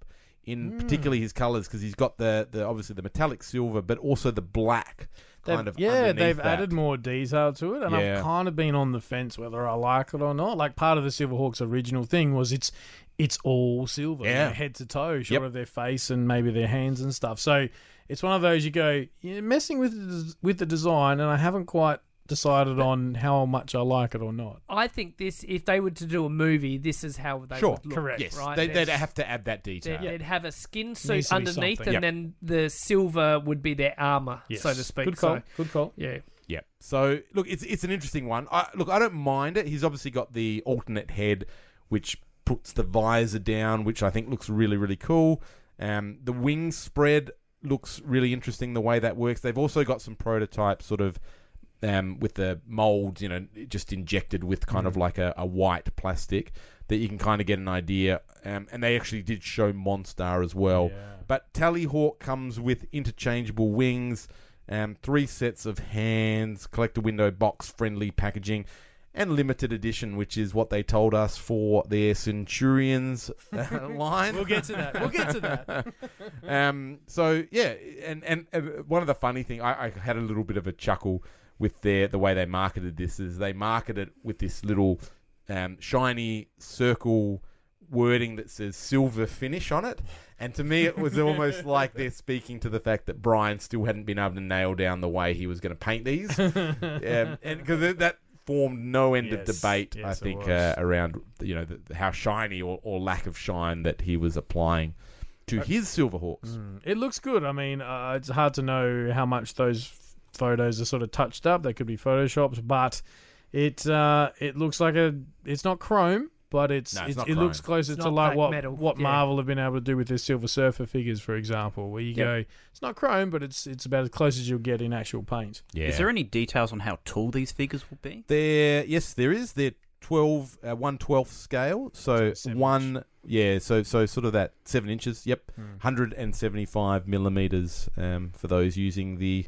in particularly his colors because he's got the, the obviously the metallic silver, but also the black They've- kind of yeah, they've that. added more detail to it, and Yeah. I've kind of been on the fence whether I like it or not. Like part of the Silverhawks original thing was it's it's all silver, you Yeah. know, head to toe, short Yep. of their face and maybe their hands and stuff. So it's one of those you go, you're messing with the, with the design, and I haven't quite decided on how much I like it or not. I think this, if they were to do a movie, this is how they Sure, would look. correct. Yes, Right? they, they'd have to add that detail. They'd, they'd have a skin suit underneath, and Yep. then the silver would be their armor, Yes. so to speak. Good call. So, Good call. yeah. Yeah. So look, it's it's an interesting one. I, look, I don't mind it. He's obviously got the alternate head, which puts the visor down, which I think looks really really cool. Um, the wings spread looks really interesting the way that works. They've also got some prototypes, sort of. Um, with the molds, you know, just injected with kind of like a, a white plastic that you can kind of get an idea. Um, and they actually did show Monstar as well. Yeah. But Tallyhawk comes with interchangeable wings, um, three sets of hands, collector window box friendly packaging, and limited edition, which is what they told us for their Centurions uh, line. We'll get to that. We'll get to that. um, so yeah, and and uh, one of the funny thing, I, I had a little bit of a chuckle with their the way they marketed this is they marketed with this little um, shiny circle wording that says silver finish on it. And to me, it was almost like they're speaking to the fact that Brian still hadn't been able to nail down the way he was going to paint these, um, and because that formed no end of debate, I yes, it think, uh, around you know the, how shiny or, or lack of shine that he was applying to his Silverhawks. It looks good. I mean, uh, it's hard to know how much those photos are sort of touched up. They could be photoshops, but it uh, it looks like a. It's not chrome, but it's, No, it's it's not it looks chrome. closer It's to not like what metal, what yeah. Marvel have been able to do with their Silver Surfer figures, for example, where you Yep. go, it's not chrome, but it's it's about as close as you'll get in actual paint. Yeah. Is there any details on how tall these figures will be? There, yes, there is. They're twelve, uh, one twelfth scale. So seven one, yeah. So so sort of that seven inches. Yep, hundred and seventy-five millimeters um, for those using the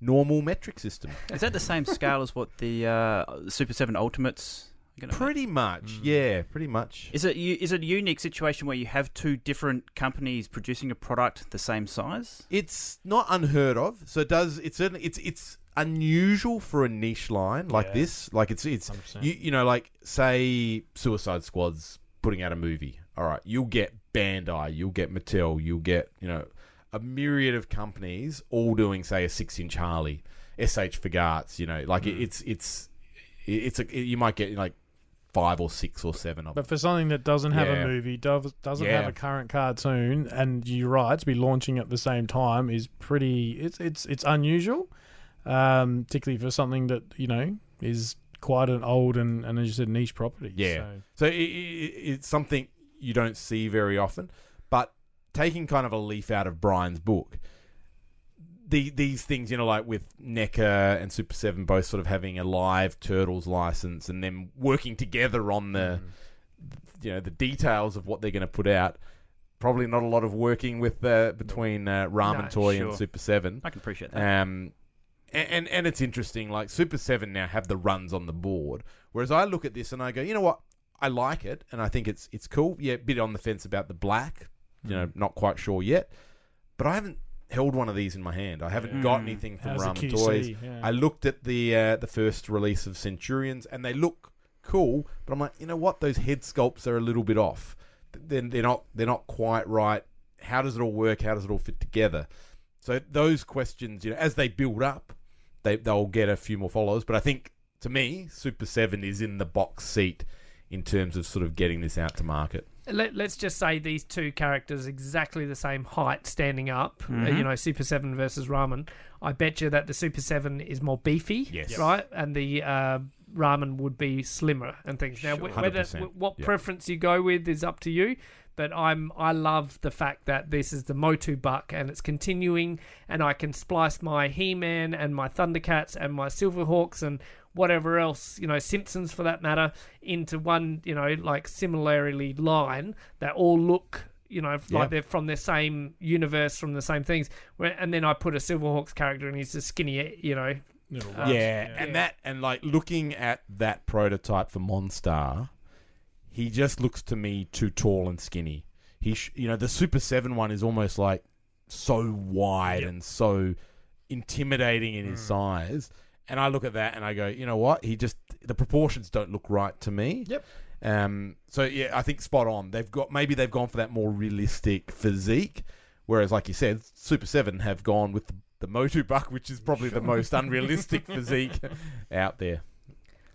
normal metric system. Is that the same scale as what the uh, Super Seven Ultimates? Are gonna be? pretty much, mm. yeah, pretty much. Is it is it a unique situation where you have two different companies producing a product the same size? It's not unheard of. So it does. It's certainly it's it's unusual for a niche line like Yeah. this. Like it's it's 100%. you you know like say Suicide Squad's putting out a movie. All right, you'll get Bandai, you'll get Mattel, you'll get you know a myriad of companies all doing say a six inch Harley, SH Figuarts. You know, like it, mm. it's it's it's a you might get like five or six or seven of them. But for something that doesn't have Yeah. a movie, does, doesn't Yeah. have a current cartoon, and you're right to be launching at the same time is pretty. It's it's it's unusual, um, particularly for something that you know is quite an old and and as you said niche property. Yeah. So, So it, it, it's something you don't see very often. But taking kind of a leaf out of Brian's book, the, these things, you know, like with NECA and Super 7 both sort of having a live Turtles license and them working together on the, you know, the details of what they're going to put out. Probably not a lot of working with uh, between uh, Ramen No, Toy sure. and Super 7. I can appreciate that. Um, and, and and it's interesting. Like Super Seven now have the runs on the board, whereas I look at this and I go, you know what? I like it, and I think it's it's cool. Yeah, bit on the fence about the black. You know, not quite sure yet, but I haven't held one of these in my hand. I haven't got Mm. anything from How's Ramen Toys. Yeah. I looked at the uh, the first release of Centurions, and they look cool. But I'm like, you know what? Those head sculpts are a little bit off. Then they're not they're not quite right. How does it all work? How does it all fit together? So those questions, you know, as they build up, they they'll get a few more followers. But I think to me, Super Seven is in the box seat in terms of sort of getting this out to market. Let, let's just say these two characters exactly the same height standing up uh, you know super 7 versus ramen i bet you that the super 7 is more beefy Yes. right and the uh, ramen would be slimmer and things now Sure. whether what Yeah. preference you go with is up to you but i'm i love the fact that this is the motu buck and it's continuing and i can splice my he-man and my thundercats and my silverhawks and whatever else, you know, Simpsons for that matter, into one, you know, like similarly line that all look, you know, Yeah. like they're from the same universe, from the same things. And then I put a Silverhawks character and he's a skinny, you know. Little Uh, rush, yeah, and that and like looking at that prototype for Monstar, he just looks to me too tall and skinny. He, sh- you know, the Super Seven one is almost like so wide and so intimidating in his size. And I look at that and I go, you know what? He just the proportions don't look right to me. Yep. Um. So yeah, I think spot on. They've got maybe they've gone for that more realistic physique, whereas like you said, Super Seven have gone with the, the Motu Buck, which is probably the most unrealistic physique out there.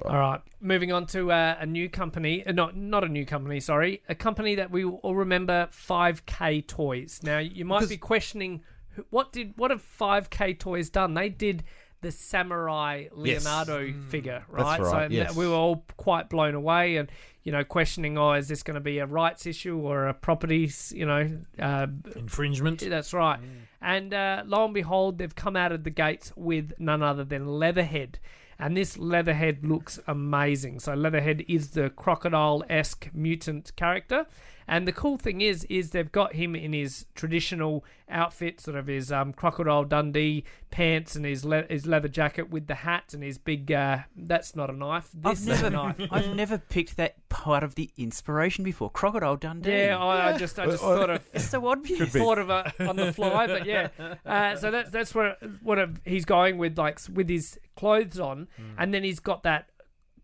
All right, moving on to uh, a new company, uh, not not a new company, sorry, a company that we all remember, 5K Toys. Now you might be questioning, what did what have 5K Toys done? They did the samurai Leonardo figure, right? right, So yes. we were all quite blown away, and you know, questioning, oh, is this going to be a rights issue or a properties, you know, uh, infringement. that's right. And uh, lo and behold, they've come out of the gates with none other than Leatherhead. And this Leatherhead looks amazing. So Leatherhead is the crocodile-esque mutant character. And the cool thing is, is they've got him in his traditional outfit, sort of his um, crocodile Dundee pants and his le- his leather jacket with the hat and his big. Uh, that's not a knife. This I've is never, a knife. I've never picked that part of the inspiration before. Crocodile Dundee. Yeah, I, I just I just thought of it's so obvious. thought of it on the fly, but yeah. Uh, so that's that's where what he's going with, like with his clothes on, and then he's got that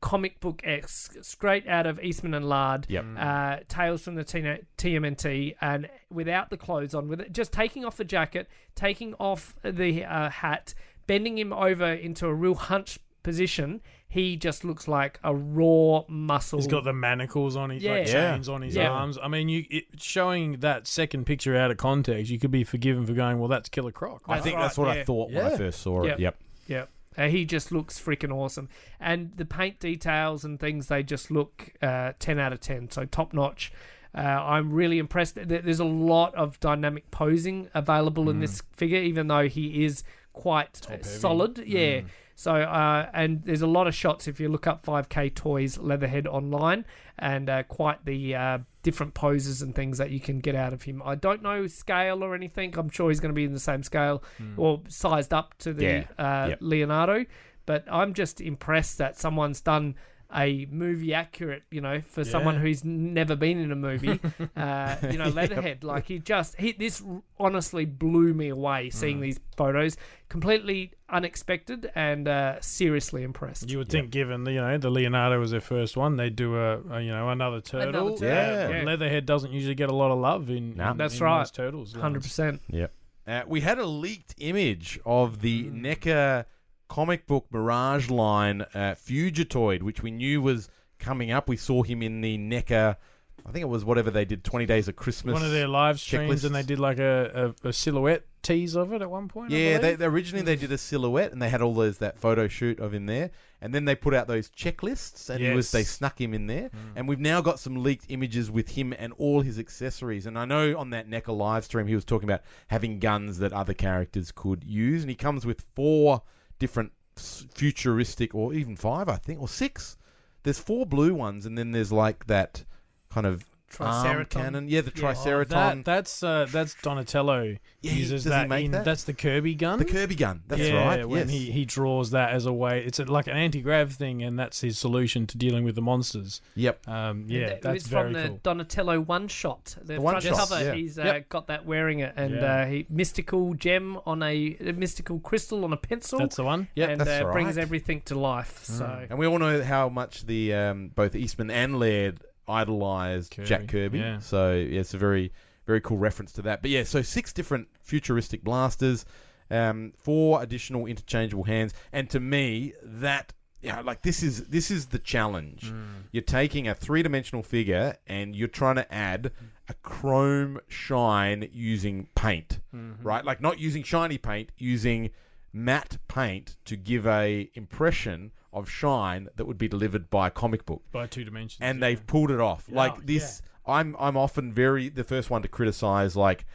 comic book X straight out of Eastman and Laird. Yep. Uh, Tales from the Tina- TMNT, and without the clothes on, with it just taking off the jacket, taking off the uh, hat, bending him over into a real hunch position. He just looks like a raw muscle. He's got the manacles on his like Yeah. chains on his Yeah. arms. I mean, you it, showing that second picture out of context, you could be forgiven for going, "Well, that's Killer Croc." I think right, that's what yeah. I thought when I first saw Yep. it. Yep. Yep. Uh, he just looks freaking awesome. And the paint details and things, they just look uh, 10 out of 10. So top notch. Uh, I'm really impressed. There- There's a lot of dynamic posing available in this figure, even though he is quite uh, solid. Yeah. So, uh, and there's a lot of shots if you look up 5K Toys Leatherhead online, and uh, quite the uh, different poses and things that you can get out of him. I don't know scale or anything. I'm sure he's going to be in the same scale or sized up to the Yeah. uh, Yep. Leonardo. But I'm just impressed that someone's done a movie accurate, you know, for someone who's never been in a movie. uh, you know, Leatherhead. Like he just he this honestly blew me away seeing these photos. Completely unexpected and uh, seriously impressed. You would think, given the, you know the Leonardo was their first one, they'd do a, a you know another turtle. turtle, Yeah. yeah. Leatherhead doesn't usually get a lot of love in. No. in- That's in right. turtles. Hundred percent. Yep. Uh, we had a leaked image of the NECA comic book Mirage line uh, Fugitoid, which we knew was coming up. We saw him in the NECA. I think it was whatever they did, Twenty Days of Christmas. One of their live streams, and they did like a, a, a silhouette tease of it at one point. Yeah, they, they originally they did a silhouette and they had all those that photo shoot of him there, and then they put out those checklists and he was they snuck him in there, and we've now got some leaked images with him and all his accessories. And I know on that NECA live stream he was talking about having guns that other characters could use, and he comes with four different futuristic, or even five, I think, or six. There's four blue ones, and then there's like that kind of arm Triceraton. cannon. Yeah, the Yeah. Oh, Triceraton. That, that's uh, that's Donatello Yeah, he- uses does he that. make in, that? That's the Kirby gun. the Kirby gun. That's yeah, right. When yes. he, he draws that as a way, it's a, like an anti grav thing, and that's his solution to dealing with the monsters. Yep. Um, yeah, It that's was very from the cool. Donatello one shot. The, The one front shot, cover, yeah. he's uh, Yep. got that wearing it, and Yeah. uh, he mystical gem on a, a mystical crystal on a pencil. That's the one. Yep. and that's uh, brings right. everything to life. Mm. So And we all know how much the um, both Eastman and Laird idolized Kirby, Jack Kirby. yeah. So yeah, it's a very very cool reference to that. But yeah, so six different futuristic blasters, um, four additional interchangeable hands, and to me that yeah, like this is this is the challenge. You're taking a three dimensional figure and you're trying to add a chrome shine using paint, right? Like not using shiny paint, using matte paint to give a impression of shine that would be delivered by a comic book by two dimensions. and yeah. they've pulled it off. Yeah, like this, I'm I'm often very the first one to criticize like.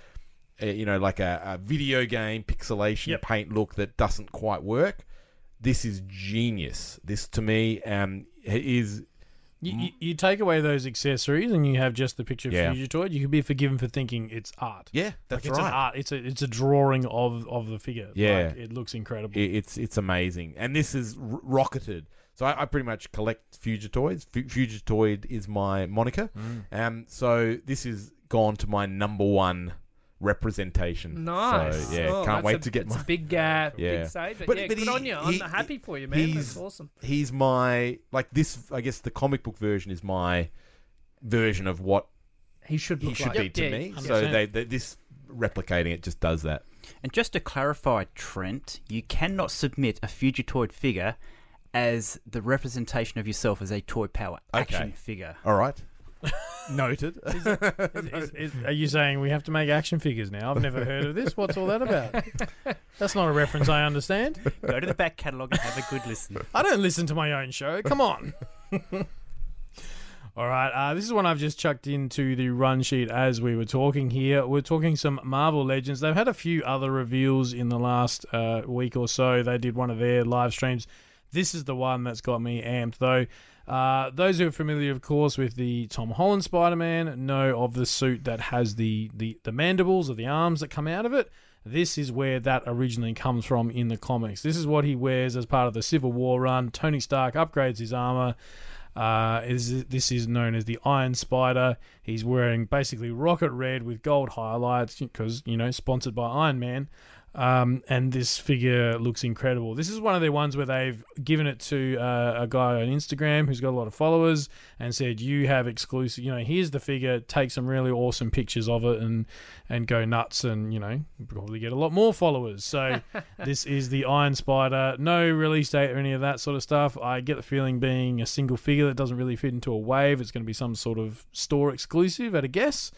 Uh, you know, like a, a video game pixelation Yep. paint look that doesn't quite work. This is genius. This to me um, is You, you, you take away those accessories and you have just the picture of Yeah. Fugitoid, you could be forgiven for thinking it's art. yeah, that's like it's right. an art. It's a it's a drawing of of the figure. Yeah. Like, it looks incredible. I- It's it's amazing, and this is r- rocketed. So I, I pretty much collect Fugitoids. Fu- Fugitoid is my moniker. Um, so this is gone to my number one representation. nice. So, yeah, Oh, can't wait a, to get it's my. a big, uh, Yeah. big save. But, But- yeah, but good he- on you. I'm he- happy for you, man. he's- That's awesome. He's my like this. I guess the comic book version is my version of what He should he should like. be to Yeah, me. 100%. So they, they this replicating it just does that. And just to clarify, Trent, you cannot submit a Fugitoid figure as the representation of yourself as a toy power action Okay. figure. All right, noted. Is- is- is- are you saying we have to make action figures now? I've never heard of this. What's all that about? That's not a reference I understand. Go to the back catalogue and have a good listen. I don't listen to my own show. Come on. All right, uh, this is one I've just chucked into the run sheet as we were talking here. We're talking some Marvel Legends. They've had a few other reveals in the last uh, week or so. They did one of their live streams. This is the one that's got me amped, though. Uh, those who are familiar, of course, with the Tom Holland Spider Man know of the suit that has the, the, the mandibles or the arms that come out of it. This is where that originally comes from in the comics. This is what he wears as part of the Civil War run. Tony Stark upgrades his armor. Uh, is this is known as the Iron Spider. He's wearing basically rocket red with gold highlights because you know sponsored by Iron Man. Um, and this figure looks incredible. This is one of the ones where they've given it to uh, a guy on Instagram who's got a lot of followers and said, "You have exclusive. You know, here's the figure. Take some really awesome pictures of it and and go nuts. And you know, probably get a lot more followers." So this is the Iron Spider. No release date or any of that sort of stuff. I get the feeling being a single figure that doesn't really fit into a wave. It's going to be some sort of store exclusive at a guess.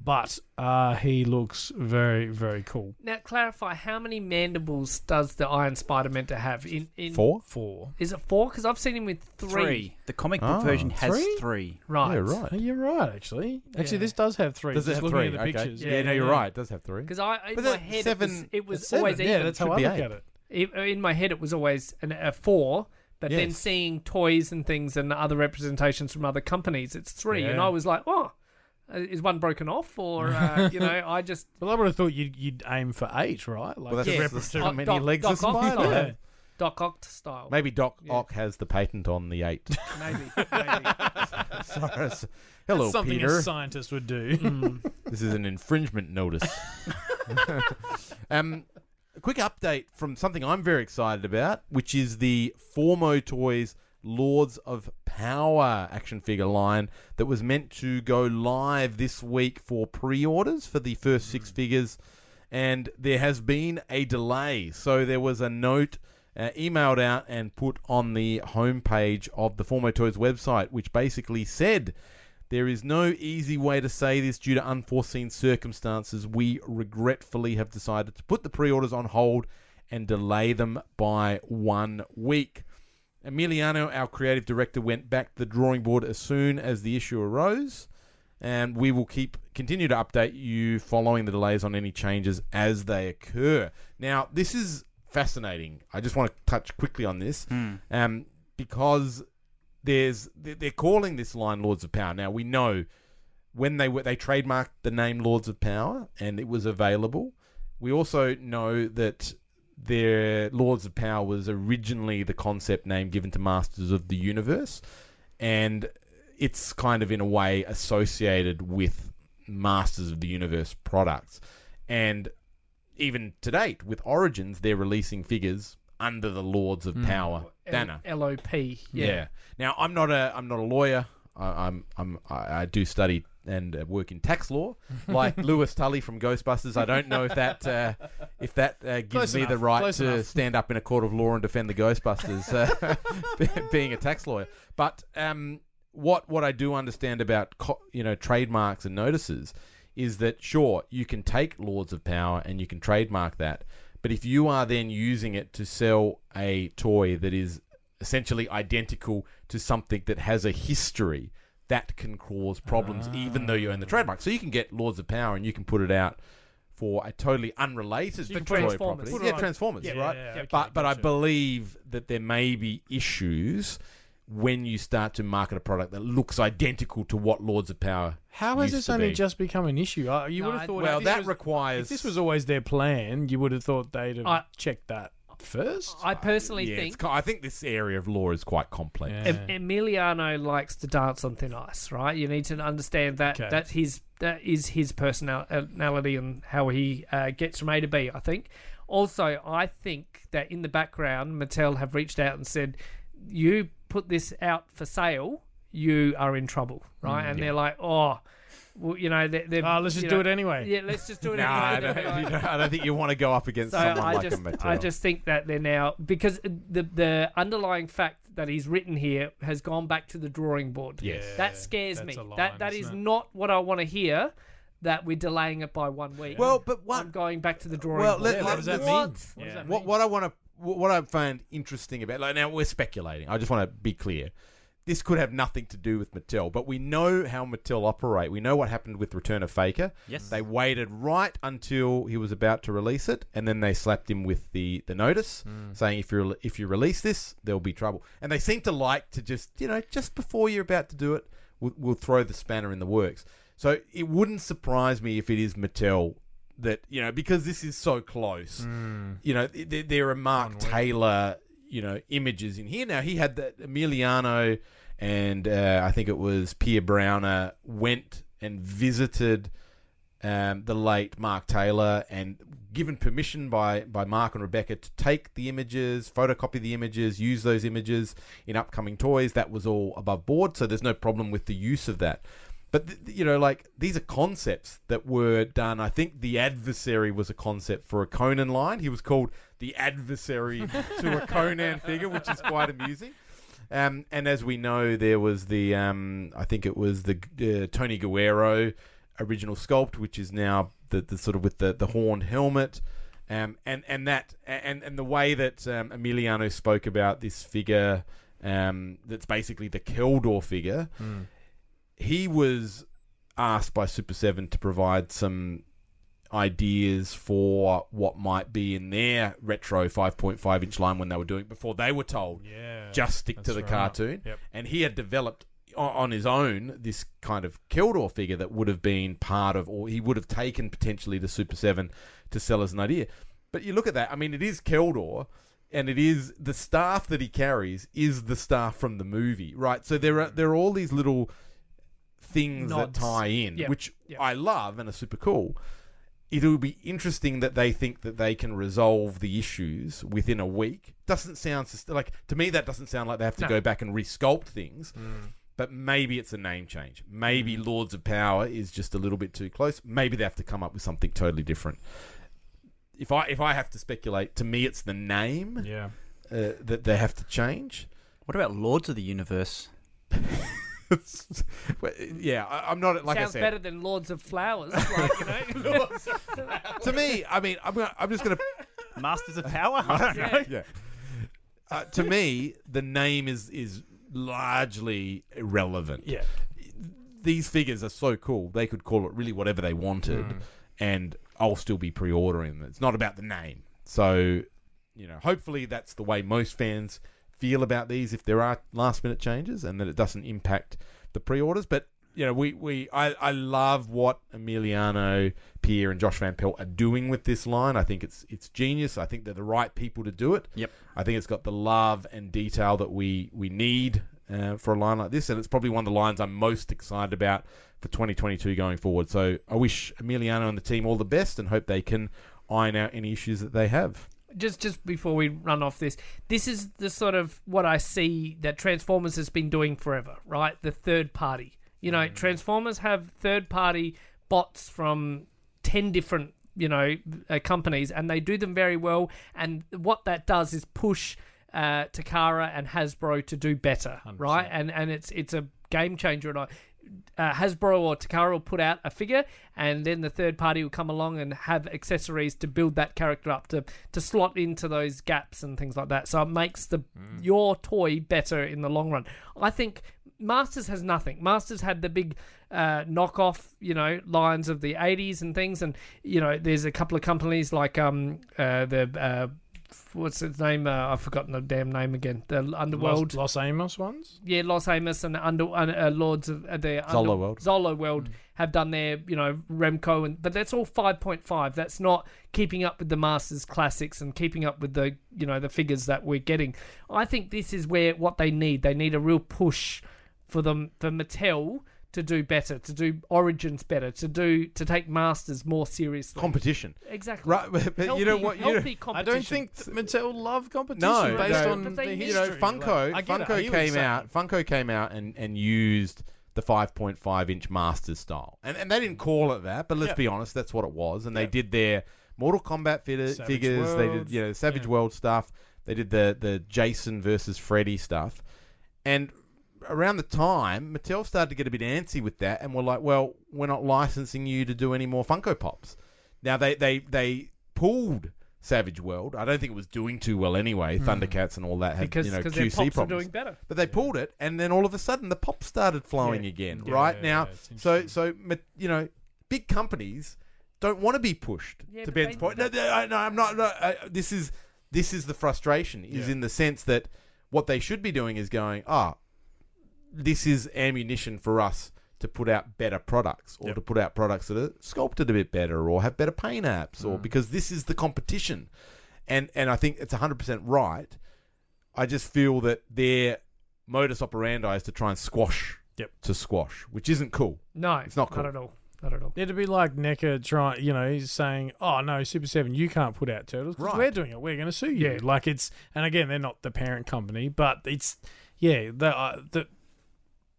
But uh, he looks very, very cool. Now, clarify how many mandibles does the Iron Spider meant to have? In, in Four. Four. Is it four? Because I've seen him with three. Three. The comic book Ah, version has three? three. Right. Yeah, right. Oh, you're right, actually. Actually, Yeah. this does have three. Does it Just have looking three? at the Okay. pictures. Yeah, no, you're right. It does have three. Because I, in But my that head, seven- it was, it was that's seven. always Yeah, even. that's how Should I be look eight. at it. I- In my head, it was always an, a four. But then Yes. seeing toys and things and other representations from other companies, it's three. And Yeah. I was like, oh, is one broken off? Or, uh, you know, I just. Well, I would have thought you'd, you'd aim for eight, right? Like Well, that's to Yeah. represent- Oh, many Doc- legs Doc a Ock spider style. has. Doc Ock style. Maybe Doc Yeah. Ock has the patent on the eight. Maybe. maybe. Sorry, s- Hello, something Peter. a scientist would do. Mm. This is an infringement notice. um, a quick update from something I'm very excited about, which is the Formo Toys Lords of Power action figure line that was meant to go live this week for pre-orders for the first six figures, and there has been a delay. So there was a note uh, emailed out and put on the homepage of the Formo Toys website, which basically said there is no easy way to say this due to unforeseen circumstances. We regretfully have decided to put the pre orders on hold and delay them by one week. Emiliano, our creative director, went back to the drawing board as soon as the issue arose, and we will keep continue to update you following the delays on any changes as they occur. Now, this is fascinating. I just want to touch quickly on this, um, because there's they- they're calling this line Lords of Power. Now we know when they were they trademarked the name Lords of Power and it was available. We also know that their Lords of Power was originally the concept name given to Masters of the Universe, and it's kind of in a way associated with Masters of the Universe products. And even to date, with Origins, they're releasing figures under the Lords of Power banner. LOP. Yeah. Yeah. Now I'm not a I'm not a lawyer. I, I'm I'm I, I do study and uh, work in tax law, like Louis Tully from Ghostbusters. I don't know if that uh, if that uh, gives Close me the right close to enough. stand up in a court of law and defend the Ghostbusters, uh, being a tax lawyer. But um, what what I do understand about co- you know trademarks and notices is that sure you can take Lords of Power and you can trademark that, but if you are then using it to sell a toy that is essentially identical to something that has a history, that can cause problems even though you own the trademark. So you can get Lords of Power and you can put it out for a totally unrelated For toy Transformers. property. Put Yeah, on- Transformers, Yeah, right? yeah, yeah, okay, but but I believe that there may be issues when you start to market a product that looks identical to what Lords of Power How has this to only be. just become an issue? Uh, you No, would have I- thought. well this that was, requires if this was always their plan, you would have thought they'd have I- checked that first. I personally yeah, think co- I think this area of law is quite complex. Yeah. Em- Emiliano likes to dance on thin ice, right? You need to understand that Okay. that his that is his personality and how he uh, gets from A to B. I think. Also, I think that in the background, Mattel have reached out and said, "You put this out for sale, you are in trouble, right?" and they're like, "Oh." Well, you know, they're, they're, Oh, ah, let's just know- do it anyway. Yeah, let's just do it No, I anyway. don't, you don't- I don't think you want to go up against So someone I like just, a Mattel. I just think that they're now because the the underlying fact that he's written here has gone back to the drawing board. Yes. that scares that's me. a line, that that is isn't it? not what I want to hear. That we're delaying it by one week. well, but what I'm going back to the drawing Well, board. let- what does that What? mean? What does Yeah. that what mean? what I want to what I find interesting about like now we're speculating. I just want to be clear. This could have nothing to do with Mattel, but we know how Mattel operate. We know what happened with Return of Faker. Yes. They waited right until he was about to release it, and then they slapped him with the, the notice hmm. saying if you if you release this, there'll be trouble. And they seem to like to just you know just before you're about to do it, we'll, we'll throw the spanner in the works. So it wouldn't surprise me if it is Mattel that you know because this is so close. Hmm. You know, there, there are Mark Taylor you know images in here. Now he had that Emiliano and uh, I think it was Pierre Browner went and visited um, the late Mark Taylor and given permission by, by Mark and Rebecca to take the images, photocopy the images, use those images in upcoming toys. That was all above board, so there's no problem with the use of that. But th- you know, like these are concepts that were done. I think the adversary was a concept for a Conan line. He was called the adversary to a Conan figure, which is quite amusing. Um, and as we know, there was the um, I think it was the uh, Tony Guerrero original sculpt, which is now the, the sort of with the, the horned helmet. Um, and and that and and the way that um, Emiliano spoke about this figure, um, that's basically the Keldor figure. He was asked by Super Seven to provide some ideas for what might be in their retro 5.5 inch line when they were doing it before they were told Yeah, just stick to the right. cartoon. Yep. And he had developed on his own this kind of Keldor figure that would have been part of, or he would have taken potentially the Super 7 to sell as an idea. But you look at that, I mean, it is Keldor, and it is the staff that he carries is the staff from the movie, right? So there are mm. there are all these little things Nods. that tie in, Yep. which Yep. I love and are super cool. It'll be interesting that they think that they can resolve the issues within a week. Doesn't sound like to me that doesn't sound like they have to No. go back and resculpt things. But maybe it's a name change. Maybe Lords of Power is just a little bit too close. Maybe they have to come up with something totally different. If I if I have to speculate, to me it's the name. Yeah. uh, that they have to change. What about Lords of the Universe? Well, yeah, I, I'm not like Sounds I said. better than Lords of Flowers. Like, you know? To me, I mean, I'm, gonna, I'm just going to Masters of Power? I don't know. yeah. Uh, to me, the name is is largely irrelevant. Yeah. These figures are so cool; they could call it really whatever they wanted, and I'll still be pre-ordering them. It's not about the name. So, you know, hopefully that's the way most fans feel about these. If there are last-minute changes, and that it doesn't impact the pre-orders, but you know, we, we I, I love what Emiliano Pierre and Josh Van Pelt are doing with this line. I think it's it's genius. I think they're the right people to do it. Yep. I think it's got the love and detail that we we need uh, for a line like this, and it's probably one of the lines I'm most excited about for 2022 going forward. So I wish Emiliano and the team all the best, and hope they can iron out any issues that they have. Just just before we run off this, this is the sort of what I see that Transformers has been doing forever, right? The third party. You know, Transformers have third party bots from 10 different, you know, uh, companies and they do them very well and what that does is push uh, Takara and Hasbro to do better, right? And and it's it's a game changer and I uh, Hasbro or Takara will put out a figure, and then the third party will come along and have accessories to build that character up to to slot into those gaps and things like that. So it makes the your toy better in the long run. I think Masters has nothing. Masters had the big uh, knockoff, you know, lines of the '80s and things, and you know, there's a couple of companies like um uh, the. Uh, What's its name? Uh, I've forgotten the damn name again. The Underworld. Los, Los Amos ones? Yeah, Los Amos and under uh, Lords of uh, the Zolo World. Zolo World have done their, you know, Remco, and but that's all five point five. That's not keeping up with the Masters classics and keeping up with the, you know, the figures that we're getting. I think this is where what they need. They need a real push for them for Mattel to do better, to do Origins better, to do to take Masters more seriously. Competition, exactly. right? But, but you know Healthy- what? You know, healthy I don't think th- Mattel love competition No, based no. on the need- you know, history. Funko, Like, I it, Funko hear what you're came out. Funko came out and, and used the 5.5 inch Masters style, and and they didn't call it that, but let's Yeah. be honest, that's what it was. And they did their Mortal Kombat figure, Savage figures. They did you know Savage yeah. World stuff. They did the the Jason versus Freddy stuff, and around the time Mattel started to get a bit antsy with that, and were like, well, we're not licensing you to do any more Funko Pops. Now they they they pulled. Savage World. I don't think it was doing too well anyway. Thundercats and all that had because you know because their QC pops problems. are doing better. But they pulled it, and then all of a sudden the pop started flowing Yeah. again. Yeah, right yeah, now, so so you know, big companies don't want to be pushed. To Ben's they- point, no, no, no, I'm not. No, this is this is the frustration. Is in the sense that what they should be doing is going, ah, this is ammunition for us to put out better products or Yep. to put out products that are sculpted a bit better or have better paint apps Mm. or because this is the competition. And and I think it's 100% right. I just feel that their modus operandi is to try and squash Yep. to squash, which isn't cool. No, It's not cool. Not at all. Not at all. It'd be like NECA trying, you know, he's saying, "Oh no, Super Seven, you can't put out turtles because Right. we're doing it. We're going to sue you." Yeah. Like it's, and again, they're not the parent company, but it's, yeah, the uh, the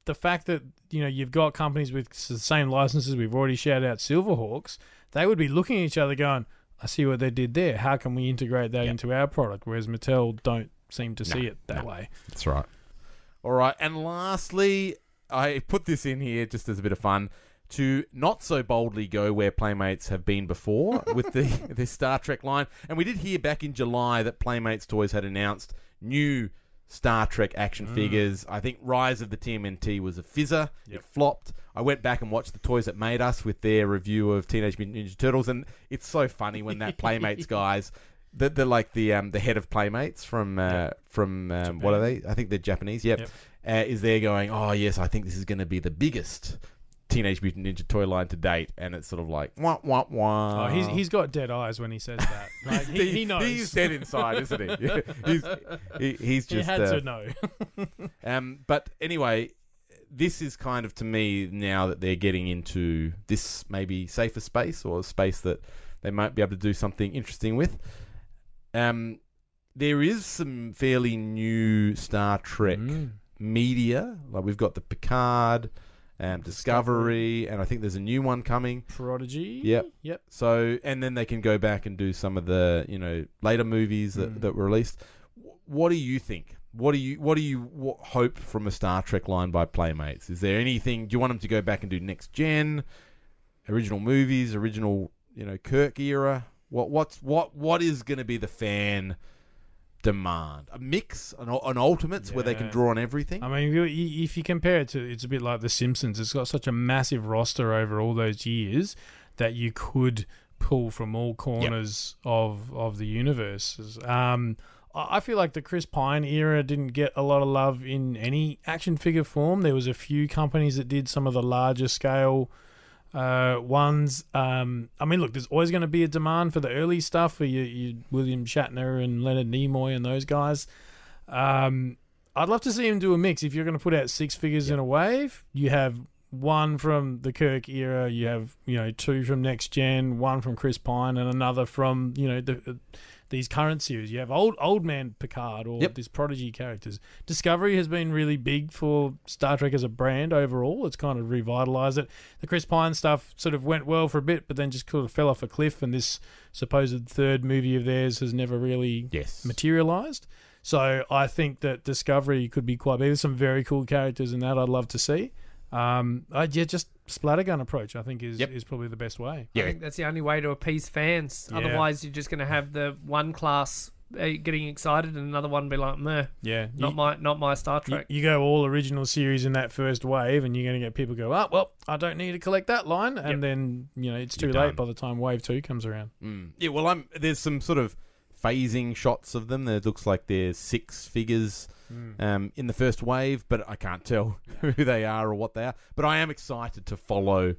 the fact that you know you've got companies with the same licenses. We've already shouted out Silverhawks. They would be looking at each other, going, "I see what they did there. How can we integrate that into our product?" Whereas Mattel don't seem to see it that way. That's right. All right. And lastly, I put this in here just as a bit of fun to not so boldly go where Playmates have been before with the, the Star Trek line. And we did hear back in July that Playmates Toys had announced new Star Trek action figures. I think Rise of the TMNT was a fizzer. It flopped. I went back and watched the Toys That Made Us with their review of Teenage Mutant Ninja Turtles, and it's so funny when that Playmates guys. The, the like the um the head of Playmates from uh, from um, what are they? I think they're Japanese. Yep, Yep. Uh, is there going? Oh yes, I think this is going to be the biggest Teenage Mutant Ninja toy line to date, and it's sort of like wah wah wah. Oh, he's he's got dead eyes when he says that. Like, he, he knows. He's dead inside, isn't he? He's he, he's he had uh, to know. um, but anyway, this is kind of to me now that they're getting into this maybe safer space or a space that they might be able to do something interesting with. Um, there is some fairly new Star Trek Mm. media. Like we've got the Picard, um, Discovery, and I think there's a new one coming. Prodigy. Yep. Yep. So, and then they can go back and do some of the, you know, later movies that, Mm. that were released. what do you think? What do you what do you hope from a Star Trek line by Playmates? Is there anything? Do you want them to go back and do next gen, original movies, original you know Kirk era? What what's what what is going to be the fan demand? A mix, an, an Ultimates where they can Yeah. draw on everything. I mean, if you- if you compare it to, it's a bit like The Simpsons. It's got such a massive roster over all those years that you could pull from all corners of of the universe. Um, I I feel like the Chris Pine era didn't get a lot of love in any action figure form. There was a few companies that did some of the larger scale uh, ones. Um, I mean, look, there's always going to be a demand for the early stuff for you, you William Shatner and Leonard Nimoy and those guys. Um, I'd love to see him do a mix. If you're going to put out six figures in a wave, you have one from the Kirk era, you have you know two from Next Gen, one from Chris Pine, and another from you know the, uh, these current series. You have old old man Picard or Yep. these prodigy characters. Discovery has been really big for Star Trek as a brand overall. It's kind of revitalized it. The Chris Pine stuff sort of went well for a bit, but then just sort of fell off a cliff. And this supposed third movie of theirs has never really yes. materialized. So I think that Discovery could be quite big. There's some very cool characters in that I'd love to see. Um, I, yeah, just splattergun approach I think is Yep. is probably the best way. I think that's the only way to appease fans. Yeah. Otherwise, you're just going to have the one class uh, getting excited and another one be like, meh, Yeah, not you, my not my Star you, Trek. you go all original series in that first wave, and you're going to get people go, oh well, I don't need to collect that line, and Yep. then you know it's too You're late done. by the time wave two comes around. Mm. Yeah, well, I'm there's some sort of phasing shots of them. There looks like there's six figures um, in the first wave, but I can't tell who they are or what they are. But I am excited to follow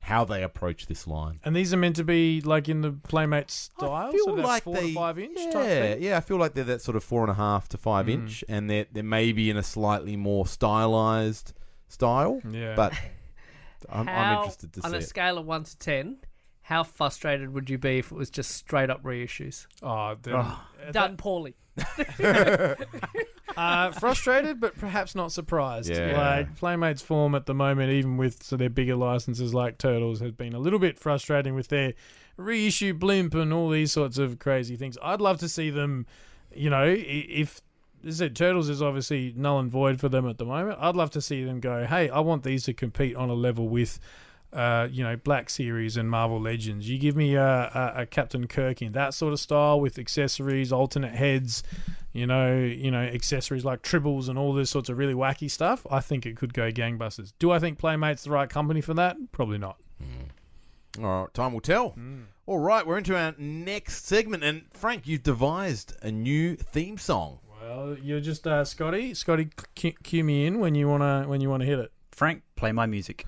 how they approach this line. And these are meant to be like in the Playmate style, I feel so that like four they, to five inch yeah, type thing. yeah. I feel like they're that sort of four and a half to five Mm. inch, and they're they're maybe in a slightly more stylized style. Yeah. But I'm, I'm interested to on see on a it. scale of one to ten, how frustrated would you be if it was just straight up reissues Oh, then, uh, done poorly? uh, frustrated, but perhaps not surprised. Yeah. Like Playmates form at the moment, even with so their bigger licenses like Turtles, has been a little bit frustrating with their reissue blimp and all these sorts of crazy things. I'd love to see them, you know, i- if. As I said, Turtles is obviously null and void for them at the moment. I'd love to see them go, hey, I want these to compete on a level with uh, you know, Black Series and Marvel Legends. You give me a, a, a Captain Kirk in that sort of style with accessories, alternate heads, you know, you know, accessories like tribbles and all this sorts of really wacky stuff. I think it could go gangbusters. Do I think Playmate's the right company for that? Probably not. All right, time will tell. Hmm. All right, we're into our next segment, and Frank, you've devised a new theme song. Well, you're just uh, Scotty. Scotty, cue, cue me in when you wanna when you wanna hit it. Frank, play my music.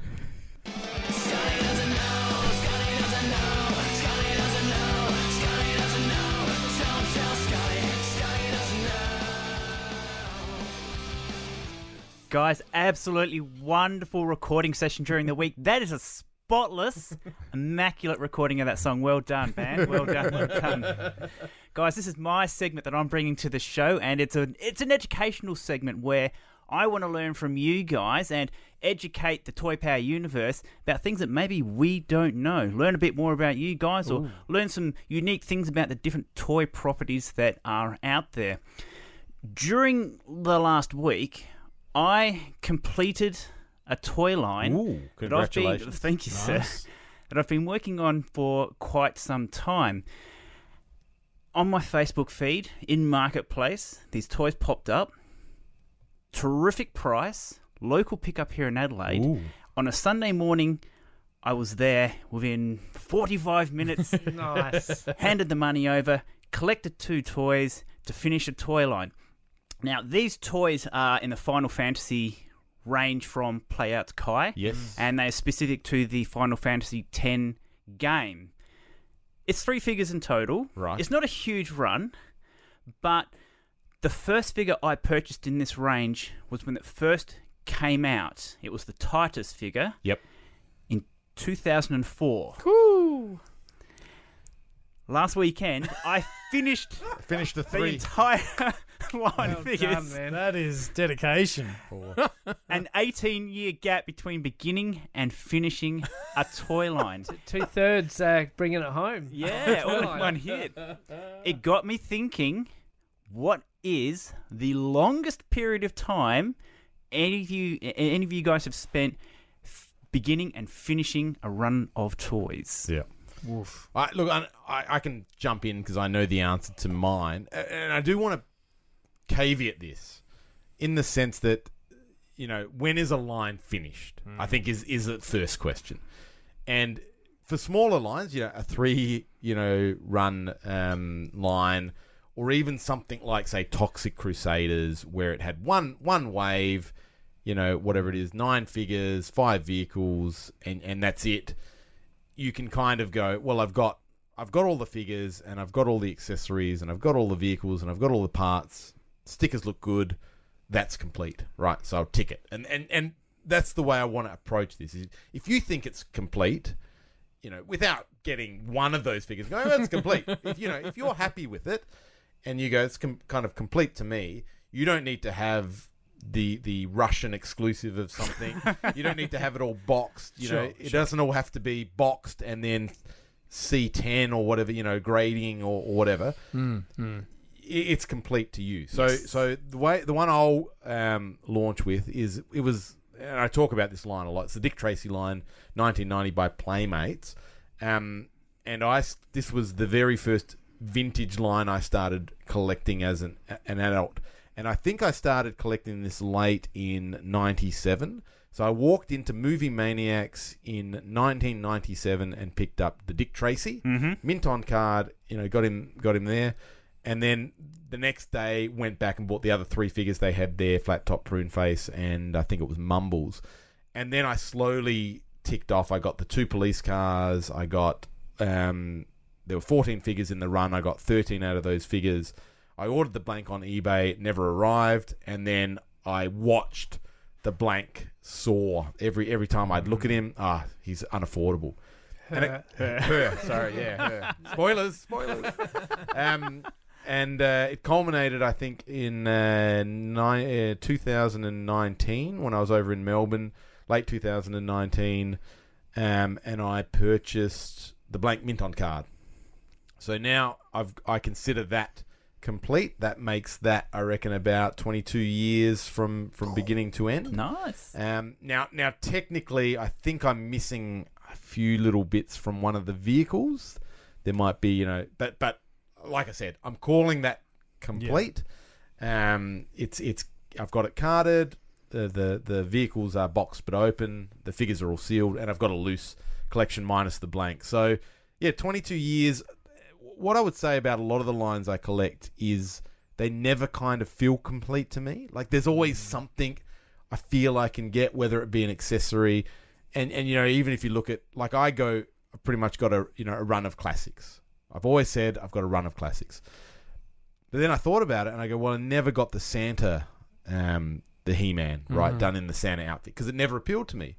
Guys, absolutely wonderful recording session during the week. That is a spotless, immaculate recording of that song. Well done, band. Well done. Well done. Guys, this is my segment that I'm bringing to the show, and it's an it's an educational segment where I want to learn from you guys and educate the Toy Power universe about things that maybe we don't know. Learn a bit more about you guys, or learn some unique things about the different toy properties that are out there. During the last week, I completed a toy line. Ooh, that I've been- congratulations. thank you, sir. That I've been working on for quite some time. On my Facebook feed, in Marketplace, these toys popped up. Terrific price, local pickup here in Adelaide. Ooh. On a Sunday morning, I was there within 45 minutes Nice. handed the money over, collected two toys to finish a toy line. Now, these toys are in the Final Fantasy range from Play Arts Kai. Yes. And they are specific to the Final Fantasy X game. It's three figures in total. Right. It's not a huge run, but the first figure I purchased in this range was when it first came out. It was the Tidus figure Yep. in 2004. Cool. Last weekend, I finished Finished the the three. entire line Well figures. done, man. That is dedication. An 18 year gap between beginning and finishing a toy line. Two thirds uh, bringing it home. Yeah, all in one hit. It got me thinking what is the longest period of time any of you any of you guys have spent f- beginning and finishing a run of toys? Yeah. Woof. I, look, I, I I can jump in because I know the answer to mine, and I do want to caveat this in the sense that you know when is a line finished? I think is is the first question, and for smaller lines, you know, a three you know run um, line, or even something like say Toxic Crusaders, where it had one one wave, you know, whatever it is, nine figures, five vehicles, and and that's it you can kind of go, well, I've got I've got all the figures and I've got all the accessories and I've got all the vehicles and I've got all the parts. Stickers look good. That's complete, right? So I'll tick it, and and and that's the way I want to approach this. Is if you think it's complete, you know, without getting one of those figures, go, oh, that's complete. if you know, if you're happy with it, and you go, it's com- kind of complete to me. You don't need to have the the Russian exclusive of something. you don't need to have it all boxed. You know, it sure. doesn't all have to be boxed and then C10 or whatever. You know, grading or, or whatever. Hmm, I- It's complete to you. So so the way the one I'll um, launch with is it was. And I talk about this line a lot. It's the Dick Tracy line, 1990 by Playmates. Um, and I this was the very first vintage line I started collecting as an an adult, and I think I started collecting this late in '97. So I walked into Movie Maniacs in 1997 and picked up the Dick Tracy mint on card. You know, got him got him there, and then the next day went back and bought the other three figures they had there: Flat Top Prune Face, and I think it was Mumbles. And then I slowly ticked off. I got the two police cars. I got um, there were 14 figures in the run. I got 13 out of those figures. I ordered the blank on eBay. It never arrived, and then I watched the blank saw every every time I'd look at him. Ah, he's unaffordable. And it- her, sorry, yeah, her. Spoilers, spoilers. um, and uh, it culminated, I think, in uh, ni- uh, 2019 when I was over in Melbourne, late 2019, um, and I purchased the blank mint on card. So now I've I consider that complete. That makes that I reckon about 22 years from from beginning to end. Nice. Um, now, now, technically, I think I'm missing a few little bits from one of the vehicles. There might be, you know, but but like I said, I'm calling that complete. Um, it's it's I've got it carded. The, the the vehicles are boxed but open. The figures are all sealed, and I've got a loose collection minus the blank. So yeah, 22 years. What I would say about a lot of the lines I collect is they never kind of feel complete to me. Like there's always something I feel I can get, whether it be an accessory, and and you know even if you look at like I go, I've pretty much got a you know a run of classics. I've always said I've got a run of classics. But then I thought about it and I go, well, I never got the Santa, um, the He Man, right, done in the Santa outfit because it never appealed to me.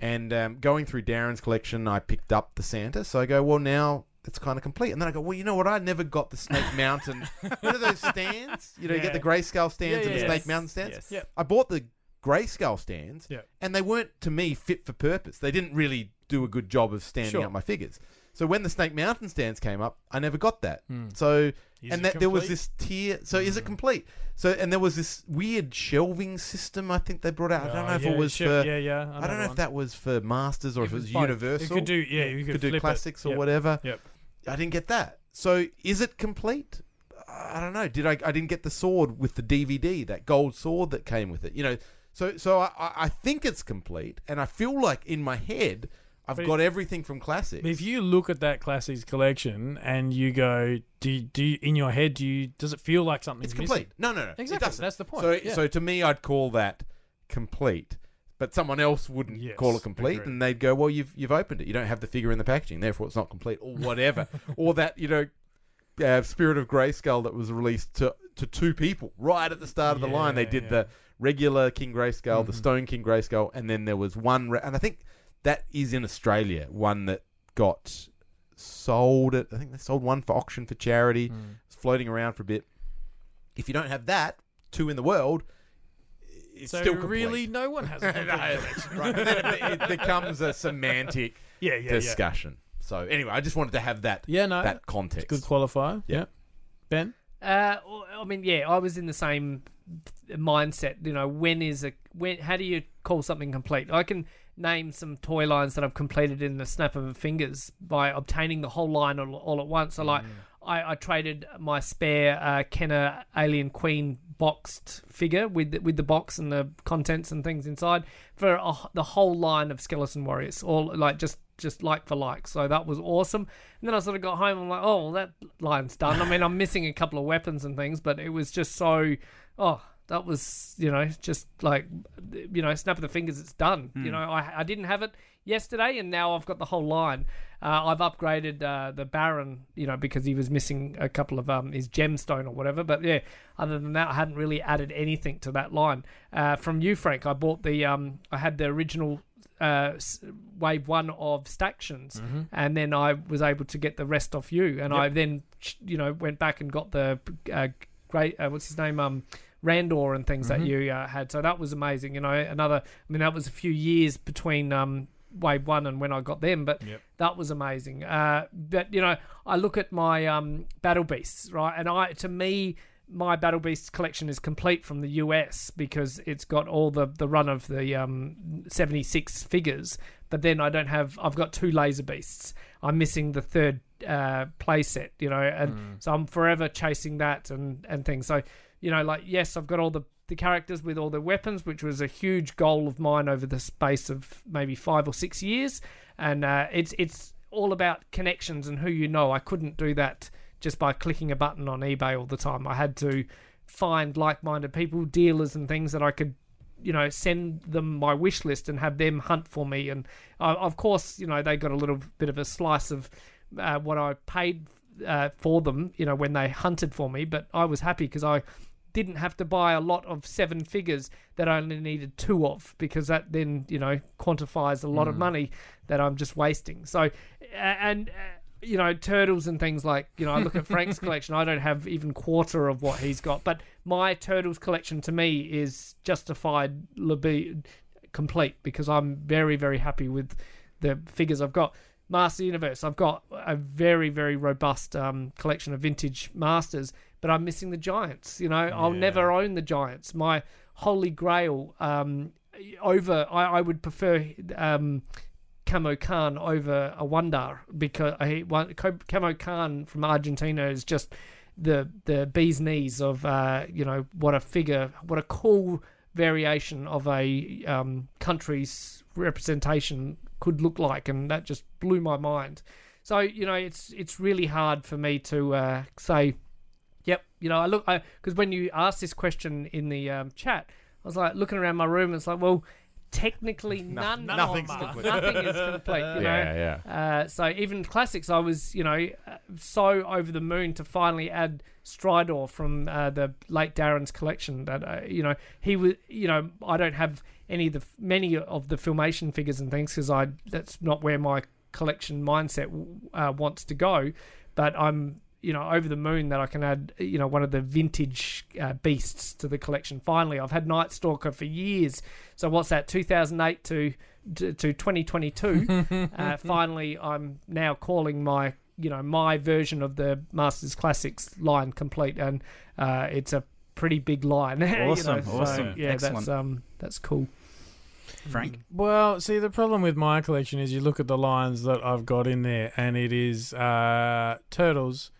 And um, going through Darren's collection, I picked up the Santa. So I go, well, now it's kind of complete. And then I go, well, you know what? I never got the Snake Mountain. you know those stands? You know, you get the grayscale stands Yeah, and the yeah, Snake. Mountain stands? Yes. Yep. I bought the grayscale stands, Yep. and they weren't to me fit for purpose. They didn't really do a good job of standing Sure. up my figures. So when the Snake Mountain stands came up, I never got that. Hmm. So Is and that there was this tier. So is it complete? So and there was this weird shelving system. I think they brought out. I don't know if yeah, it was sure, for. yeah, yeah. I don't know if that was for masters or if it was universal. You could do, yeah, you could, could do flip it. classics or Yep. whatever. Yep. I didn't get that. So is it complete? I don't know. Did I? I didn't get the sword with the DVD, that gold sword that came with it. You know. So so I- I think it's complete, and I feel like in my head I've But got everything from classics. If you look at that classics collection and you go, do you, do you, in your head, do you does it feel like something's it's complete. missing? No, no, no. Exactly, that's the point, So yeah. so to me, I'd call that complete. But someone else wouldn't Yes, call it complete, agreed. and they'd go, "Well, you've you've opened it. You don't have the figure in the packaging, therefore it's not complete, or whatever." or that you know, uh, Spirit of Grayskull that was released to to two people right at the start of the line. They did yeah. the regular King Grayskull, Mm-hmm. the Stone King Grayskull, and then there was one, re- and I think that is in Australia, one that got sold. At, I think they sold one for auction for charity. Mm. It's floating around for a bit. If you don't have that, two in the world, it's So still complete. really, no one has a complete right. It, it becomes a semantic Yeah, yeah, yeah. discussion. So anyway, I just wanted to have that Yeah, no, that context. Good qualifier. Yeah. Yeah. Ben? Uh, I mean, yeah, I was in the same mindset. You know, when is a when? How do you call something complete? I can name some toy lines that I've completed in the snap of a fingers by obtaining the whole line all, all at once. So like, I, I traded my spare uh, Kenner Alien Queen boxed figure with the, with the box and the contents and things inside for a, the whole line of Skeleton Warriors, all like just just like for like. So that was awesome. And then I sort of got home. I'm like, oh, well, that line's done. I mean, I'm missing a couple of weapons and things, but it was just so. Oh, that was you know just like you know snap of the fingers. It's done. You know, I I didn't have it yesterday, and now I've got the whole line. Uh, I've upgraded uh, the Baron, you know, because he was missing a couple of um, his gemstone or whatever. But yeah, other than that, I hadn't really added anything to that line. Uh, from you, Frank, I bought the um, I had the original uh, wave one of Stactions, and then I was able to get the rest off you, and I then you know went back and got the uh, great uh, what's his name um. Randor and things that you uh, had, so that was amazing. You know, another. I mean, that was a few years between um, Wave One and when I got them, but that was amazing. Uh, but you know, I look at my um, Battle Beasts, right, and I to me, my Battle Beasts collection is complete from the US because it's got all the the run of the um, seventy six figures, but then I don't have. I've got two Laser Beasts. I'm missing the third uh, play set, you know, and so I'm forever chasing that and and things. So you know, like yes, I've got all the the characters with all the weapons, which was a huge goal of mine over the space of maybe five or six years. And uh, it's it's all about connections and who you know. I couldn't do that just by clicking a button on eBay all the time. I had to find like-minded people, dealers, and things that I could you know send them my wish list and have them hunt for me and uh, of course you know they got a little bit of a slice of uh, what I paid uh, for them you know when they hunted for me but I was happy because I didn't have to buy a lot of seven figures that I only needed two of because that then you know quantifies a lot of money that I'm just wasting. So and uh, you know turtles and things like you know I look at Frank's collection I don't have even quarter of what he's got but my turtles collection to me is justified complete because I'm very very happy with the figures I've got. Master Universe I've got a very very robust um, collection of vintage masters but I'm missing the giants you know? I'll never own the giants. My holy grail um, over I, I would prefer um, Camo Khan over a Wun-Dar because I, Camo Khan from Argentina is just the the bee's knees of uh, you know what a figure, what a cool variation of a um, country's representation could look like, and that just blew my mind. So you know, it's it's really hard for me to uh, say, yep, you know, I look because when you asked this question in the um, chat, I was like looking around my room. It's like, well, technically none, nothing's of complete. nothing is complete. You know, Yeah, yeah. uh, so even classics, I was you know uh, so over the moon to finally add Stridor from uh, the late Darren's collection. That uh, you know he was you know I don't have any of the many of the filmation figures and things because I that's not where my collection mindset uh, wants to go. But I'm you know over the moon that I can add you know one of the vintage uh, beasts to the collection. Finally, I've had Night Stalker for years. So what's that? 2008 to to, to 2022. uh, finally, I'm now calling my you know my version of the Masters Classics line complete, and uh, it's a pretty big line. you know, Awesome, so, awesome. Yeah, Excellent. that's um that's cool. Frank. Well, see, the problem with my collection is you look at the lines that I've got in there, and it is uh, Turtles,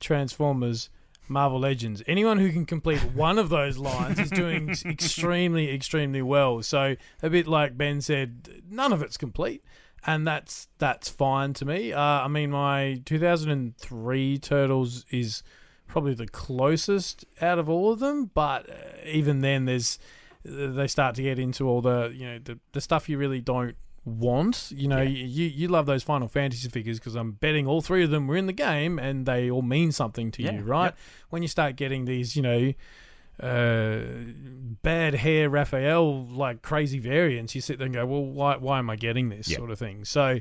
Transformers, Marvel Legends. Anyone who can complete one of those lines is doing extremely, extremely well. So, a bit like Ben said, none of it's complete. And that's that's fine to me. Uh, I mean, my 2003 Turtles is probably the closest out of all of them, but uh, even then, there's they start to get into all the you know the, the stuff you really don't want. You know, you you love those Final Fantasy figures because I'm betting all three of them were in the game and they all mean something to Yeah, you, right? yep. When you start getting these, you know. Uh, bad hair Raphael like crazy variants. You sit there and go, well, why why am I getting this Yep. sort of thing? So,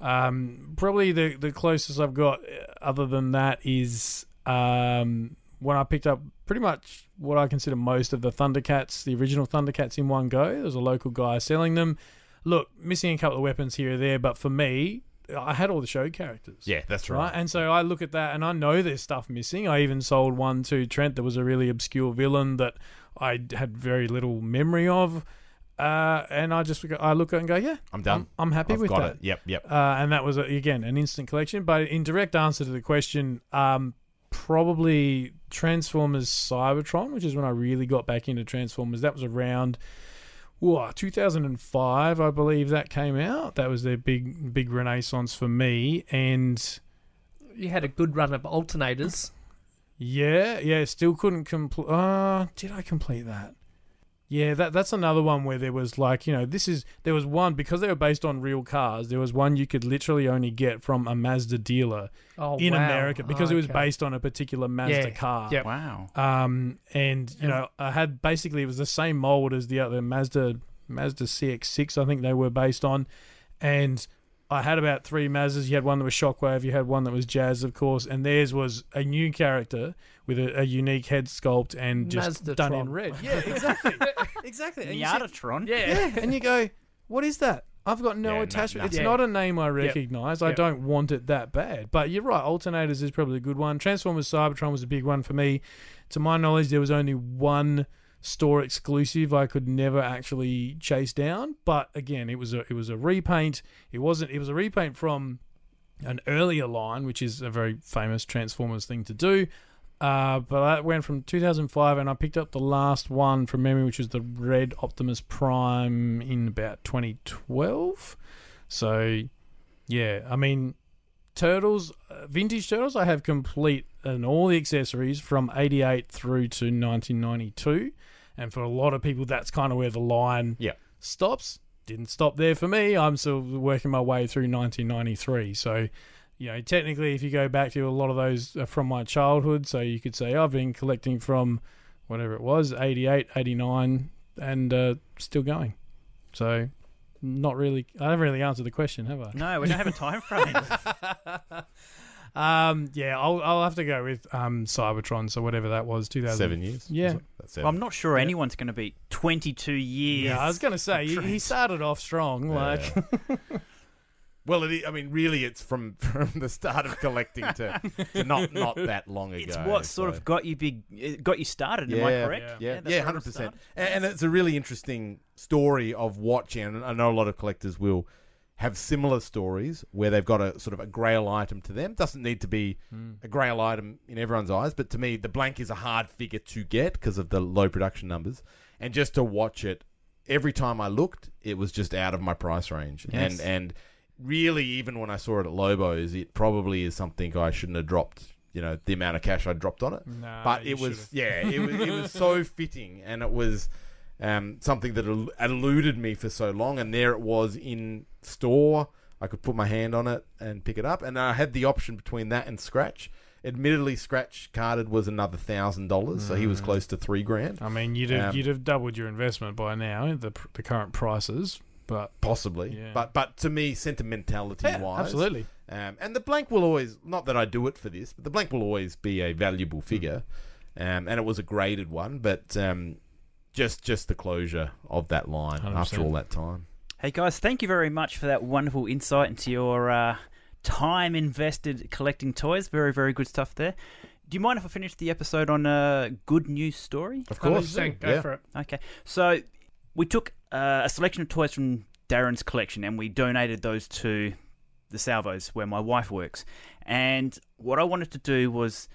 um, probably the the closest I've got, uh, other than that, is um, when I picked up pretty much what I consider most of the Thundercats, the original Thundercats, in one go. There's a local guy selling them. Look, missing a couple of weapons here or there, but for me, I had all the show characters. Yeah, that's Right. right. And so I look at that and I know there's stuff missing. I even sold one to Trent that was a really obscure villain that I had very little memory of. Uh, and I just I look at it and go, yeah, I'm done. I'm, I'm happy I've with got that. it. Yep, yep. Uh, and that was again an instant collection. But in direct answer to the question, um, probably Transformers Cybertron, which is when I really got back into Transformers. That was around. Whoa, 2005, I believe that came out. That was their big, big renaissance for me. And You had a good run of alternators. yeah, yeah, still couldn't complete. Uh, did I complete that? Yeah, that that's another one where there was like, you know, this is there was one because they were based on real cars. There was one you could literally only get from a Mazda dealer Oh, in wow. America because it was Okay. based on a particular Mazda Yeah, car. yep. Wow. Um, and you know, I had basically it was the same mold as the other Mazda Mazda CX-6. I think they were based on, and I had about three Mazdas. You had one that was Shockwave. You had one that was Jazz, of course, and theirs was a new character with a, a unique head sculpt and just Mazdatron. done in red. Yeah, exactly, exactly. And you see- Miatatron. Yeah. yeah, and you go, what is that? I've got no Yeah, no- attachment. it's nothing. not a name I recognize. I Yep. don't want it that bad. But you're right. Alternators is probably a good one. Transformers Cybertron was a big one for me. To my knowledge, there was only one store exclusive I could never actually chase down. But again, it was a it was a repaint. It wasn't. It was a repaint from an earlier line, which is a very famous Transformers thing to do. Uh, but that went from 2005, and I picked up the last one from memory, which was the Red Optimus Prime in about 2012. So, yeah, I mean, Turtles, uh, vintage Turtles, I have complete and all the accessories from 88 through to 1992. And for a lot of people, that's kind of where the line Yeah. stops. Didn't stop there for me. I'm still working my way through 1993. So, you know, technically, if you go back to a lot of those are from my childhood, so you could say I've been collecting from whatever it was, 88, 89, and uh, still going. So, not really, I haven't really answered the question, have I? No, we don't have a time frame. Um, yeah, I'll, I'll have to go with um, Cybertron, so whatever that was, two thousand seven years. Yeah. That's well. I'm not sure anyone's going to be 22 years. Yeah, I was going to say, he, he started off strong. Like, Well, it, i- I mean, really, it's from from the start of collecting to, to not not that long ago. It's what sort so- of got you big, it got you started. Am I correct? Yeah, that's yeah, where it hundred percent. started. And it's a really interesting story of watching. And I know a lot of collectors will have similar stories where they've got a sort of a grail item to them. Doesn't need to be hmm. a grail item in everyone's eyes, but to me, the blank is a hard figure to get because of the low production numbers. And just to watch it, every time I looked, it was just out of my price range. Yes. And and really, even when I saw it at Lobos, it probably is something I shouldn't have dropped. You know, the amount of cash I dropped on it Nah, but it was should've. yeah, it was it was so fitting, and it was um, something that el- eluded me for so long, and there it was in store. I could put my hand on it and pick it up, and I had the option between that and Scratch. Admittedly, Scratch carded was another thousand dollars, so he was Mm. close to three grand, I mean, you'd have, Um, you'd have doubled your investment by now, the, the current prices. But possibly. Yeah. But but to me, sentimentality yeah, wise, absolutely. Um, and the blank will always, not that I do it for this, but the blank will always be a valuable figure. Um, and it was a graded one, but um, just just the closure of that line after 100%. all that time. Hey guys, thank you very much for that wonderful insight into your uh, time invested collecting toys. Very, very good stuff there. Do you mind if I finish the episode on a good news story? Of course. Go yeah. for it. Okay, so we took uh, a selection of toys from Darren's collection and we donated those to the Salvos where my wife works. And what I wanted to do was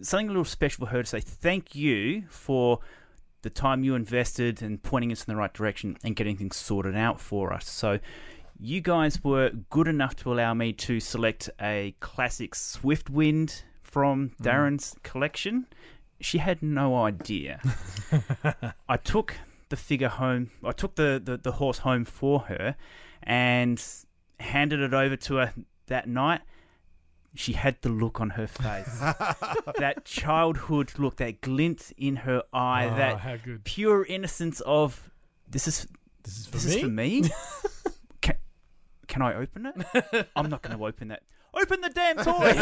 something a little special for her to say thank you for the time you invested and pointing us in the right direction and getting things sorted out for us. So you guys were good enough to allow me to select a classic Swiftwind from mm. Darren's collection. She had no idea. I took the figure home. I took the, the, the horse home for her and handed it over to her that night. She had the look on her face. that childhood look, that glint in her eye, Oh, that pure innocence of this is This is for this me. is for me. can, can I open it? I'm not going to open that. Open the damn toy!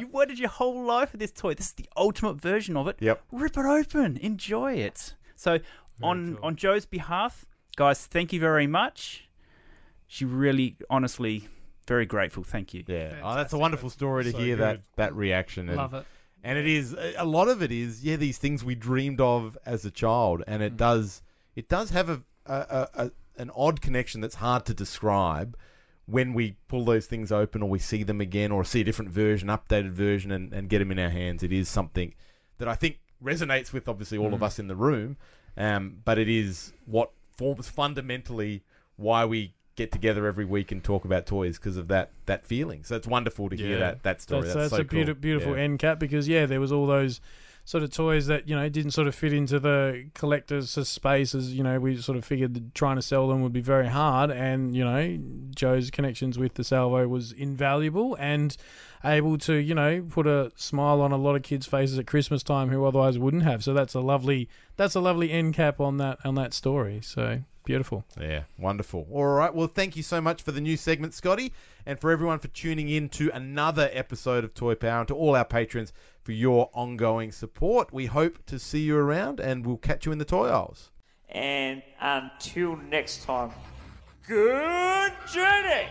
you waited your whole life for this toy. This is the ultimate version of it. Yep. Rip it open. Enjoy it. So, on cool. on Joe's behalf, guys, thank you very much. she really, honestly, very grateful. Thank you. Yeah. Oh, that's a wonderful story to So hear that good. that reaction. And, Love it. And it is a lot of it is yeah these things we dreamed of as a child, and Mm. it does it does have a, a, a, a an odd connection that's hard to describe when we pull those things open or we see them again or see a different version, updated version, and, and get them in our hands. It is something that I think resonates with obviously all of Mm. us in the room, um, but it is what forms fundamentally why we get together every week and talk about toys because of that that feeling. So it's wonderful to hear Yeah. that that story. That's, That's, that's so a beautiful, cool. beautiful Yeah. end cap because yeah, there was all those sort of toys that you know didn't sort of fit into the collector's spaces. You know, we sort of figured that trying to sell them would be very hard, and you know, Joe's connections with the salvo was invaluable and able to you know put a smile on a lot of kids' faces at Christmas time who otherwise wouldn't have. So that's a lovely that's a lovely end cap on that on that story. So beautiful. Yeah, wonderful. All right. Well, thank you so much for the new segment, Scotty, and for everyone for tuning in to another episode of Toy Power, and to all our patrons for your ongoing support. We hope to see you around, and we'll catch you in the toy aisles. And until next time, good journey!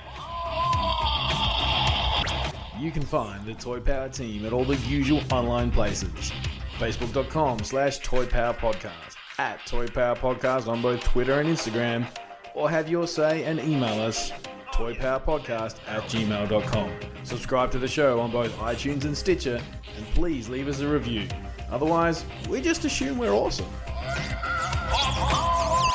You can find the Toy Power team at all the usual online places. Facebook.com slash Toy Power Podcast, at Toy Power Podcast on both Twitter and Instagram, or have your say and email us toypowerpodcast at gmail.com. Subscribe to the show on both iTunes and Stitcher, and please leave us a review. Otherwise, we just assume we're awesome. Oh, oh, oh,